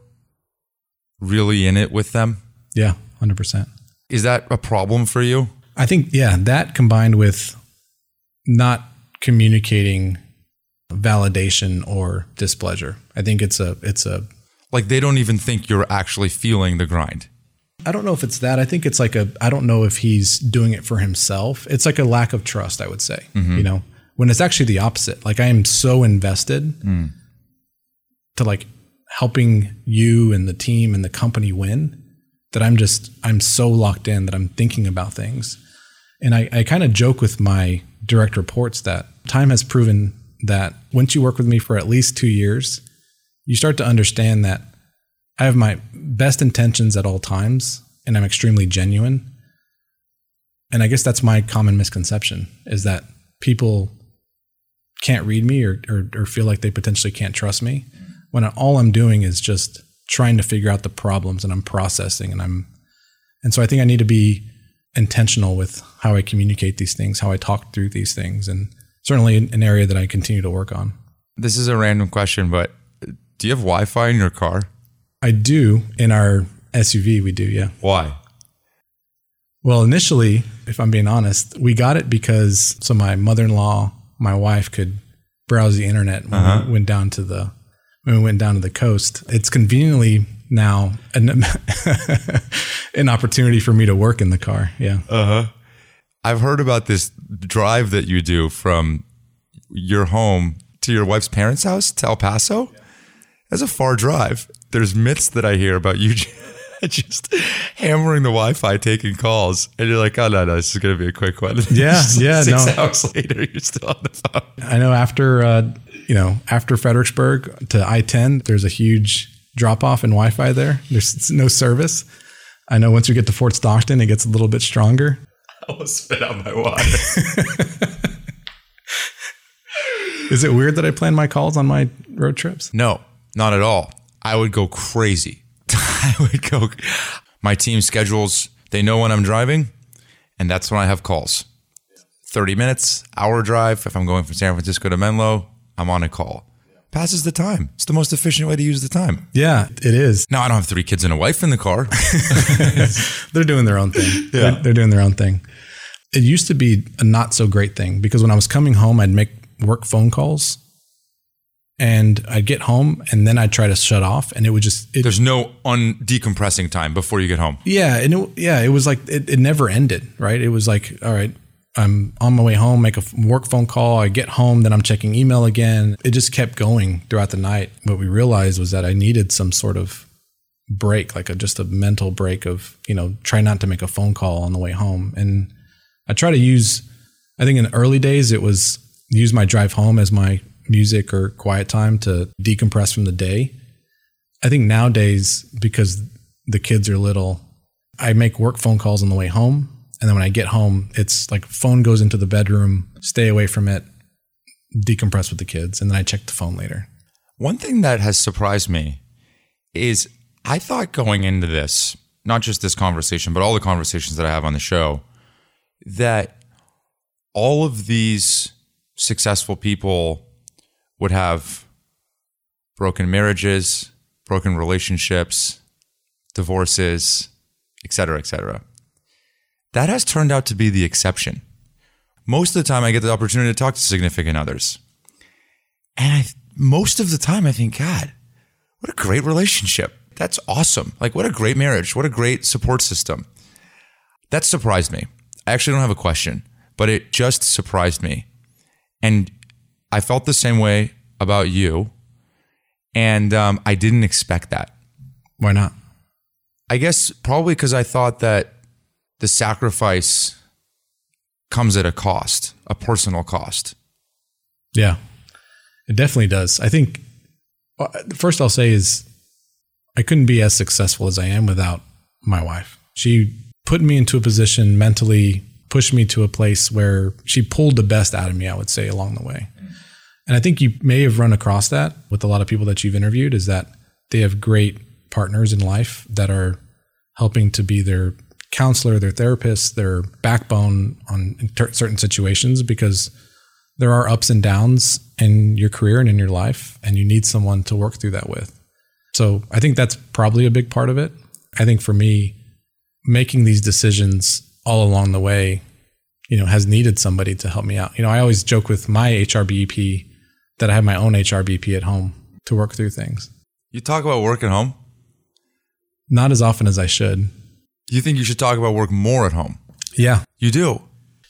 really in it with them? Yeah, 100%. Is that a problem for you? I think, yeah, that combined with not communicating validation or displeasure. I think it's a, it's a, Like they don't even think you're actually feeling the grind. I don't know if it's that. I think it's like a, I don't know if he's doing it for himself. It's like a lack of trust, I would say, mm-hmm. you know, when it's actually the opposite. Like I am so invested mm. to like helping you and the team and the company win that I'm just, I'm so locked in that I'm thinking about things. And I, I kind of joke with my direct reports that time has proven that once you work with me for at least two years, you start to understand that I have my best intentions at all times and I'm extremely genuine. And I guess that's my common misconception is that people can't read me or, or, or feel like they potentially can't trust me when all I'm doing is just trying to figure out the problems and I'm processing and I'm, and so I think I need to be intentional with how I communicate these things, how I talk through these things, and certainly an area that I continue to work on. This is a random question, but do you have Wi Fi in your car? I do in our SUV, we do, yeah. Why? Well, initially, if I'm being honest, we got it because so my mother-in-law, my wife could browse the internet when we went down to the when we went down to the coast. It's conveniently now an, [LAUGHS] an opportunity for me to work in the car. Yeah. Uh huh. I've heard about this drive that you do from your home to your wife's parents' house to El Paso. That's a far drive. There's myths that I hear about you [LAUGHS] [LAUGHS] just hammering the Wi-Fi, taking calls, and you're like, "Oh no, no, this is going to be a quick one." [LAUGHS] Yeah, yeah, Six no. hours later, you're still on the phone. I know after uh, you know after Fredericksburg to I-10, there's a huge drop off in Wi-Fi there. There's no service. I know once you get to Fort Stockton, it gets a little bit stronger. [LAUGHS] I almost spit out my water. Is it weird that I plan my calls on my road trips? No, not at all. I would go crazy. I would go. My team schedules, they know when I'm driving, and that's when I have calls. 30 minutes, hour drive. If I'm going from San Francisco to Menlo, I'm on a call. Passes the time. It's the most efficient way to use the time. Yeah, it is. Now, I don't have three kids and a wife in the car. [LAUGHS] They're doing their own thing. They're, they're doing their own thing. It used to be a not so great thing because when I was coming home, I'd make work phone calls and I'd get home and then I'd try to shut off and it would just, it, There's no un decompressing time before you get home. yeah. And it, yeah, it was like, it, it never ended, right? It was like, all right, I'm on my way home, make a work phone call. I get home, then I'm checking email again. It just kept going throughout the night. What we realized was that I needed some sort of break, like a, just a mental break of, you know, try not to make a phone call on the way home. And I try to use, I think in the early days, it was use my drive home as my music or quiet time to decompress from the day. I think nowadays, because the kids are little, I make work phone calls on the way home. And then when I get home, it's like phone goes into the bedroom, stay away from it, decompress with the kids, and then I check the phone later. One thing that has surprised me is I thought going into this, not just this conversation, but all the conversations that I have on the show, that all of these successful people would have broken marriages, broken relationships, divorces, et cetera, et cetera. That has turned out to be the exception. Most of the time, I get the opportunity to talk to significant others. And I, most of the time, I think, God, what a great relationship. That's awesome. Like, what a great marriage. What a great support system. That surprised me. I actually don't have a question, but it just surprised me. And I felt the same way about you. And um, I didn't expect that. Why not? I guess probably because I thought that the sacrifice comes at a cost, a personal cost. Yeah, it definitely does. I think uh, first I'll say is I couldn't be as successful as I am without my wife. She put me into a position mentally, pushed me to a place where she pulled the best out of me, I would say, along the way. And I think you may have run across that with a lot of people that you've interviewed is that they have great partners in life that are helping to be their counselor, their therapist, their backbone on certain situations because there are ups and downs in your career and in your life, and you need someone to work through that with. So I think that's probably a big part of it. I think for me, making these decisions all along the way, you know, has needed somebody to help me out. You know, I always joke with my HRBP that I have my own HRBP at home to work through things. You talk about work at home? Not as often as I should. You think you should talk about work more at home? Yeah. You do?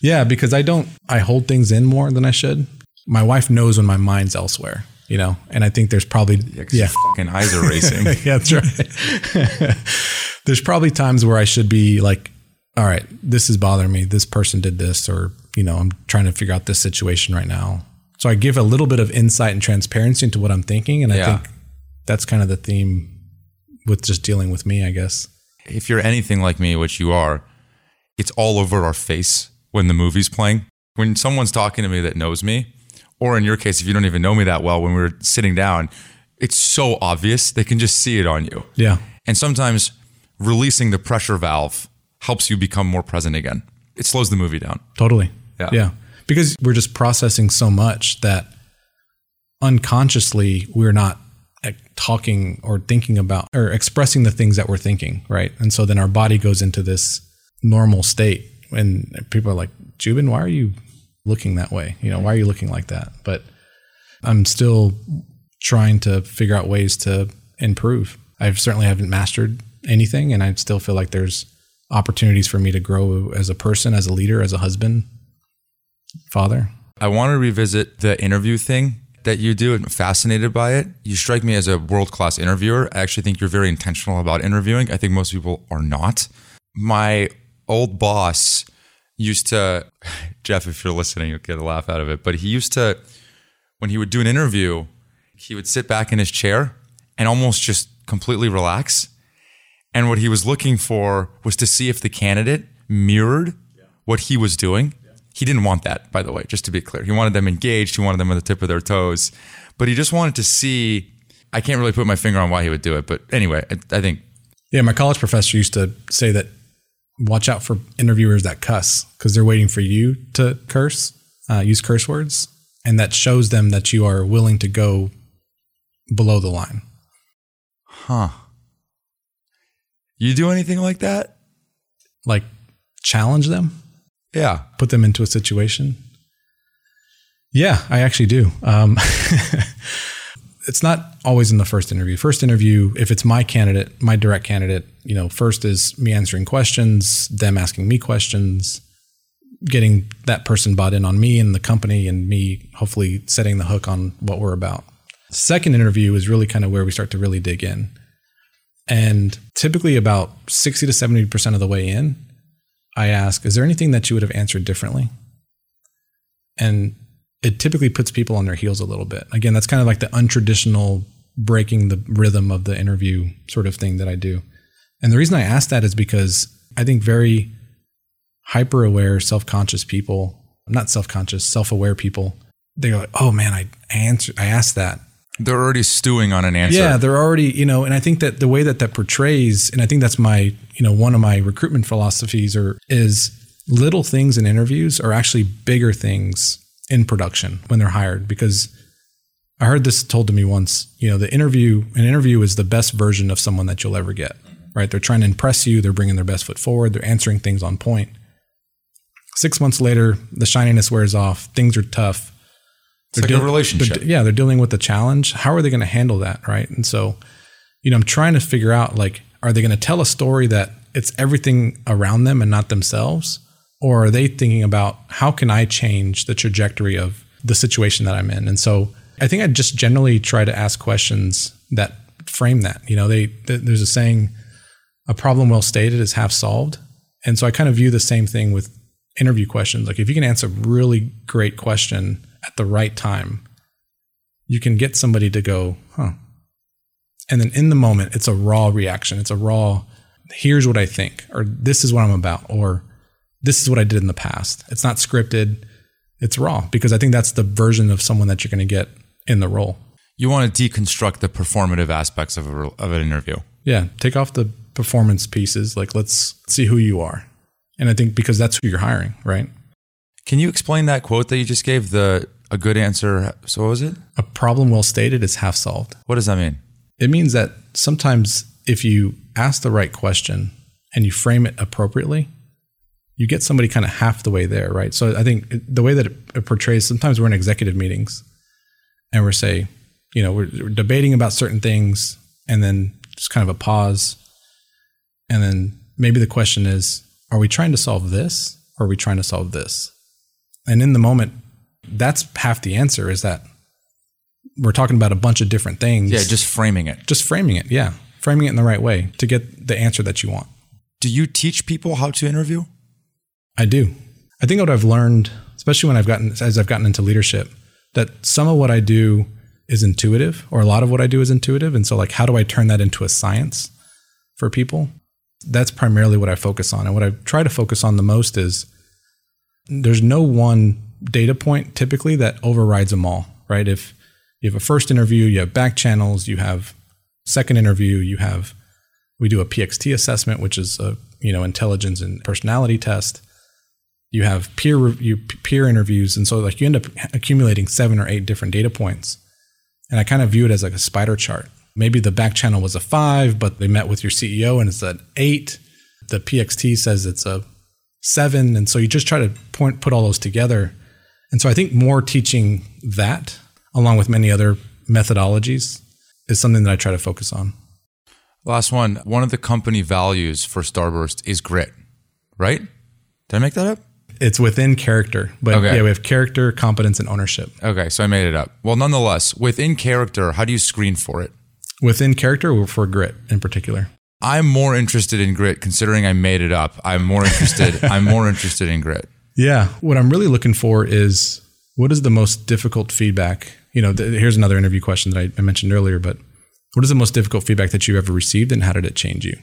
Yeah, because I don't, I hold things in more than I should. My wife knows when my mind's elsewhere, you know, and I think there's probably, yeah, yeah. fucking eyes are racing. [LAUGHS] yeah, that's right. [LAUGHS] there's probably times where I should be like, all right, this is bothering me. This person did this, or, you know, I'm trying to figure out this situation right now. So I give a little bit of insight and transparency into what I'm thinking. And I yeah. think that's kind of the theme with just dealing with me, I guess. If you're anything like me, which you are, it's all over our face when the movie's playing. When someone's talking to me that knows me, or in your case, if you don't even know me that well, when we are sitting down, it's so obvious. They can just see it on you. Yeah. And sometimes releasing the pressure valve helps you become more present again. It slows the movie down. Totally. Yeah. Yeah. Because we're just processing so much that unconsciously we're not eh, talking or thinking about or expressing the things that we're thinking, right? And so then our body goes into this normal state and people are like, Joubin, why are you looking that way? You know, why are you looking like that? But I'm still trying to figure out ways to improve. I certainly haven't mastered anything, and I still feel like there's opportunities for me to grow as a person, as a leader, as a husband, father. I want to revisit the interview thing that you do. I'm fascinated by it. You strike me as a world class interviewer. I actually think you're very intentional about interviewing. I think most people are not. My old boss used to, [LAUGHS] Jeff, if you're listening, you'll get a laugh out of it, but he used to, when he would do an interview, he would sit back in his chair and almost just completely relax. And what he was looking for was to see if the candidate mirrored what he was doing. He didn't want that, by the way, just to be clear. He wanted them engaged, he wanted them on the tip of their toes, but he just wanted to see. I can't really put my finger on why he would do it, but anyway, I, I think. Yeah, my college professor used to say that watch out for interviewers that cuss because they're waiting for you to curse, uh, use curse words, and that shows them that you are willing to go below the line. Huh. You do anything like that? Like challenge them? Yeah. Put them into a situation? Yeah, I actually do. Um, [LAUGHS] it's not always in the first interview. First interview, if it's my candidate, my direct candidate, you know, first is me answering questions, them asking me questions, getting that person bought in on me and the company, and me hopefully setting the hook on what we're about. Second interview is really kind of where we start to really dig in. And typically, about 60 to 70% of the way in, I ask, Is there anything that you would have answered differently? And it typically puts people on their heels a little bit. Again, that's kind of like the untraditional breaking the rhythm of the interview sort of thing that I do. And the reason I ask that is because I think very hyper aware, self conscious people, not self conscious, self aware people, they're like, oh man, I answered, I asked that They're already stewing on an answer. Yeah, they're already, you know, and I think that the way that that portrays, and I think that's my, you know, one of my recruitment philosophies or is little things in interviews are actually bigger things in production when they're hired because I heard this told to me once, you know, the interview, an interview is the best version of someone that you'll ever get, right? They're trying to impress you. They're bringing their best foot forward. They're answering things on point. Six months later, the shininess wears off. Things are tough it's like deal- a relationship. They're, yeah, they're dealing with the challenge. How are they going to handle that, right? And so, you know, I'm trying to figure out like, are they going to tell a story that it's everything around them and not themselves, or are they thinking about how can I change the trajectory of the situation that I'm in? And so, I think I just generally try to ask questions that frame that. You know, they there's a saying, a problem well stated is half solved, and so I kind of view the same thing with interview questions. Like if you can answer a really great question at the right time, you can get somebody to go, huh. And then in the moment, it's a raw reaction. It's a raw, here's what I think, or this is what I'm about, or this is what I did in the past. It's not scripted, it's raw because I think that's the version of someone that you're going to get in the role. You want to deconstruct the performative aspects of, a, of an interview. Yeah, take off the performance pieces. Like, let's see who you are. And I think because that's who you're hiring, right? Can you explain that quote that you just gave? The a good answer. So what was it? A problem well stated is half solved. What does that mean? It means that sometimes if you ask the right question and you frame it appropriately, you get somebody kind of half the way there, right? So I think the way that it portrays, sometimes we're in executive meetings and we're say, you know, we're, we're debating about certain things and then just kind of a pause. And then maybe the question is, are we trying to solve this or are we trying to solve this? And in the moment, that's half the answer is that we're talking about a bunch of different things. Yeah, just framing it. Just framing it. Yeah. Framing it in the right way to get the answer that you want. Do you teach people how to interview? I do. I think what I've learned, especially when I've gotten as I've gotten into leadership, that some of what I do is intuitive or a lot of what I do is intuitive. And so like how do I turn that into a science for people? That's primarily what I focus on. And what I try to focus on the most is there's no one data point typically that overrides them all, right? If you have a first interview, you have back channels, you have second interview, you have we do a PXT assessment, which is a you know intelligence and personality test. You have peer review, peer interviews, and so like you end up accumulating seven or eight different data points. And I kind of view it as like a spider chart. Maybe the back channel was a five, but they met with your CEO and it's an eight. The PXT says it's a seven, and so you just try to point put all those together and so I think more teaching that, along with many other methodologies, is something that I try to focus on. Last one. One of the company values for Starburst is grit, right? Did I make that up? It's within character, but okay. yeah, we have character, competence, and ownership. Okay, so I made it up. Well, nonetheless, within character, how do you screen for it? Within character, for grit in particular. I'm more interested in grit, considering I made it up. I'm more interested. [LAUGHS] I'm more interested in grit. Yeah. What I'm really looking for is what is the most difficult feedback? You know, th- here's another interview question that I, I mentioned earlier, but what is the most difficult feedback that you ever received and how did it change you?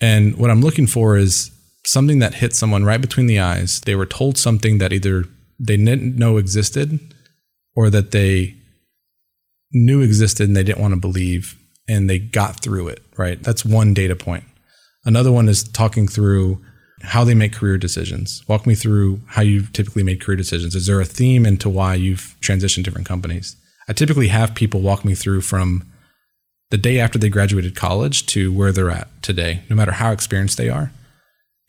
And what I'm looking for is something that hit someone right between the eyes. They were told something that either they didn't know existed or that they knew existed and they didn't want to believe and they got through it, right? That's one data point. Another one is talking through how they make career decisions. Walk me through how you've typically made career decisions. Is there a theme into why you've transitioned different companies? I typically have people walk me through from the day after they graduated college to where they're at today, no matter how experienced they are.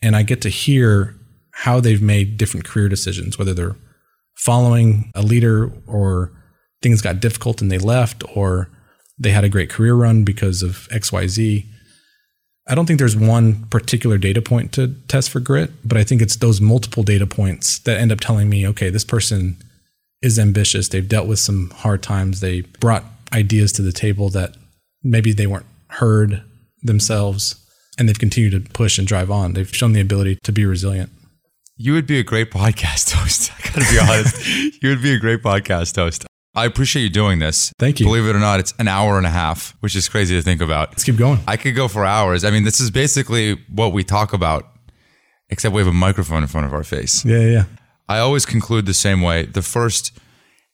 And I get to hear how they've made different career decisions, whether they're following a leader or things got difficult and they left, or they had a great career run because of XYZ. I don't think there's one particular data point to test for grit, but I think it's those multiple data points that end up telling me, okay, this person is ambitious. They've dealt with some hard times. They brought ideas to the table that maybe they weren't heard themselves, and they've continued to push and drive on. They've shown the ability to be resilient. You would be a great podcast [LAUGHS] host. I gotta be honest. you would be a great podcast host. I appreciate you doing this. Thank you. Believe it or not, it's an hour and a half, which is crazy to think about. Let's keep going. I could go for hours. I mean, this is basically what we talk about, except we have a microphone in front of our face. Yeah, yeah. I always conclude the same way. The first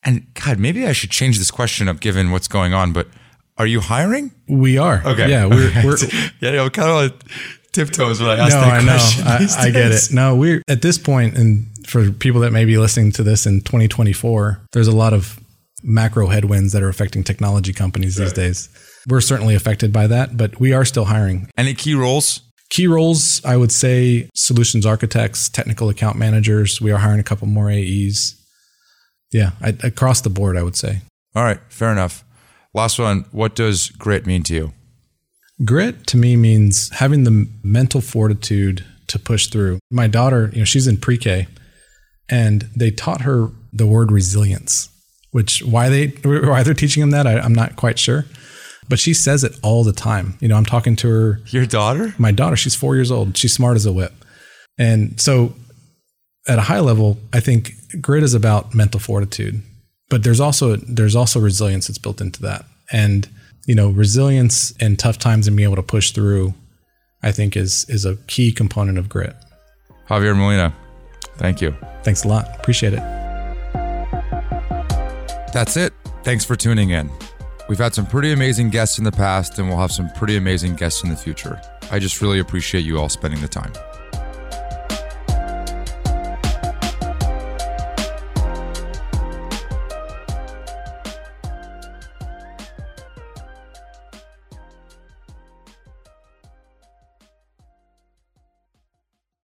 And God, maybe I should change this question up given what's going on, but are you hiring? We are. Okay. Yeah, we're, [LAUGHS] we're yeah, I'm kind of on tiptoes when I ask no, that I know. question. I, these I get it. No, we're at this point, and for people that may be listening to this in 2024, there's a lot of macro headwinds that are affecting technology companies these days. We're certainly affected by that, but we are still hiring. Any key roles? Key roles, I would say solutions architects, technical account managers. We are hiring a couple more AEs. Yeah, I, across the board, I would say. All right, fair enough. Last one. What does grit mean to you? Grit to me means having the mental fortitude to push through. My daughter, you know, she's in pre-K and they taught her the word resilience, which why they why they're teaching them that, I, I'm not quite sure. But she says it all the time. You know, I'm talking to her Your daughter? my daughter, she's four years old. She's smart as a whip. And so at a high level, I think grit is about mental fortitude, but there's also there's also resilience that's built into that. And you know, resilience in tough times and being able to push through, I think is is a key component of grit. Javier Molina. Thank you. Thanks a lot. Appreciate it. That's it. Thanks for tuning in. We've had some pretty amazing guests in the past, and we'll have some pretty amazing guests in the future. I just really appreciate you all spending the time.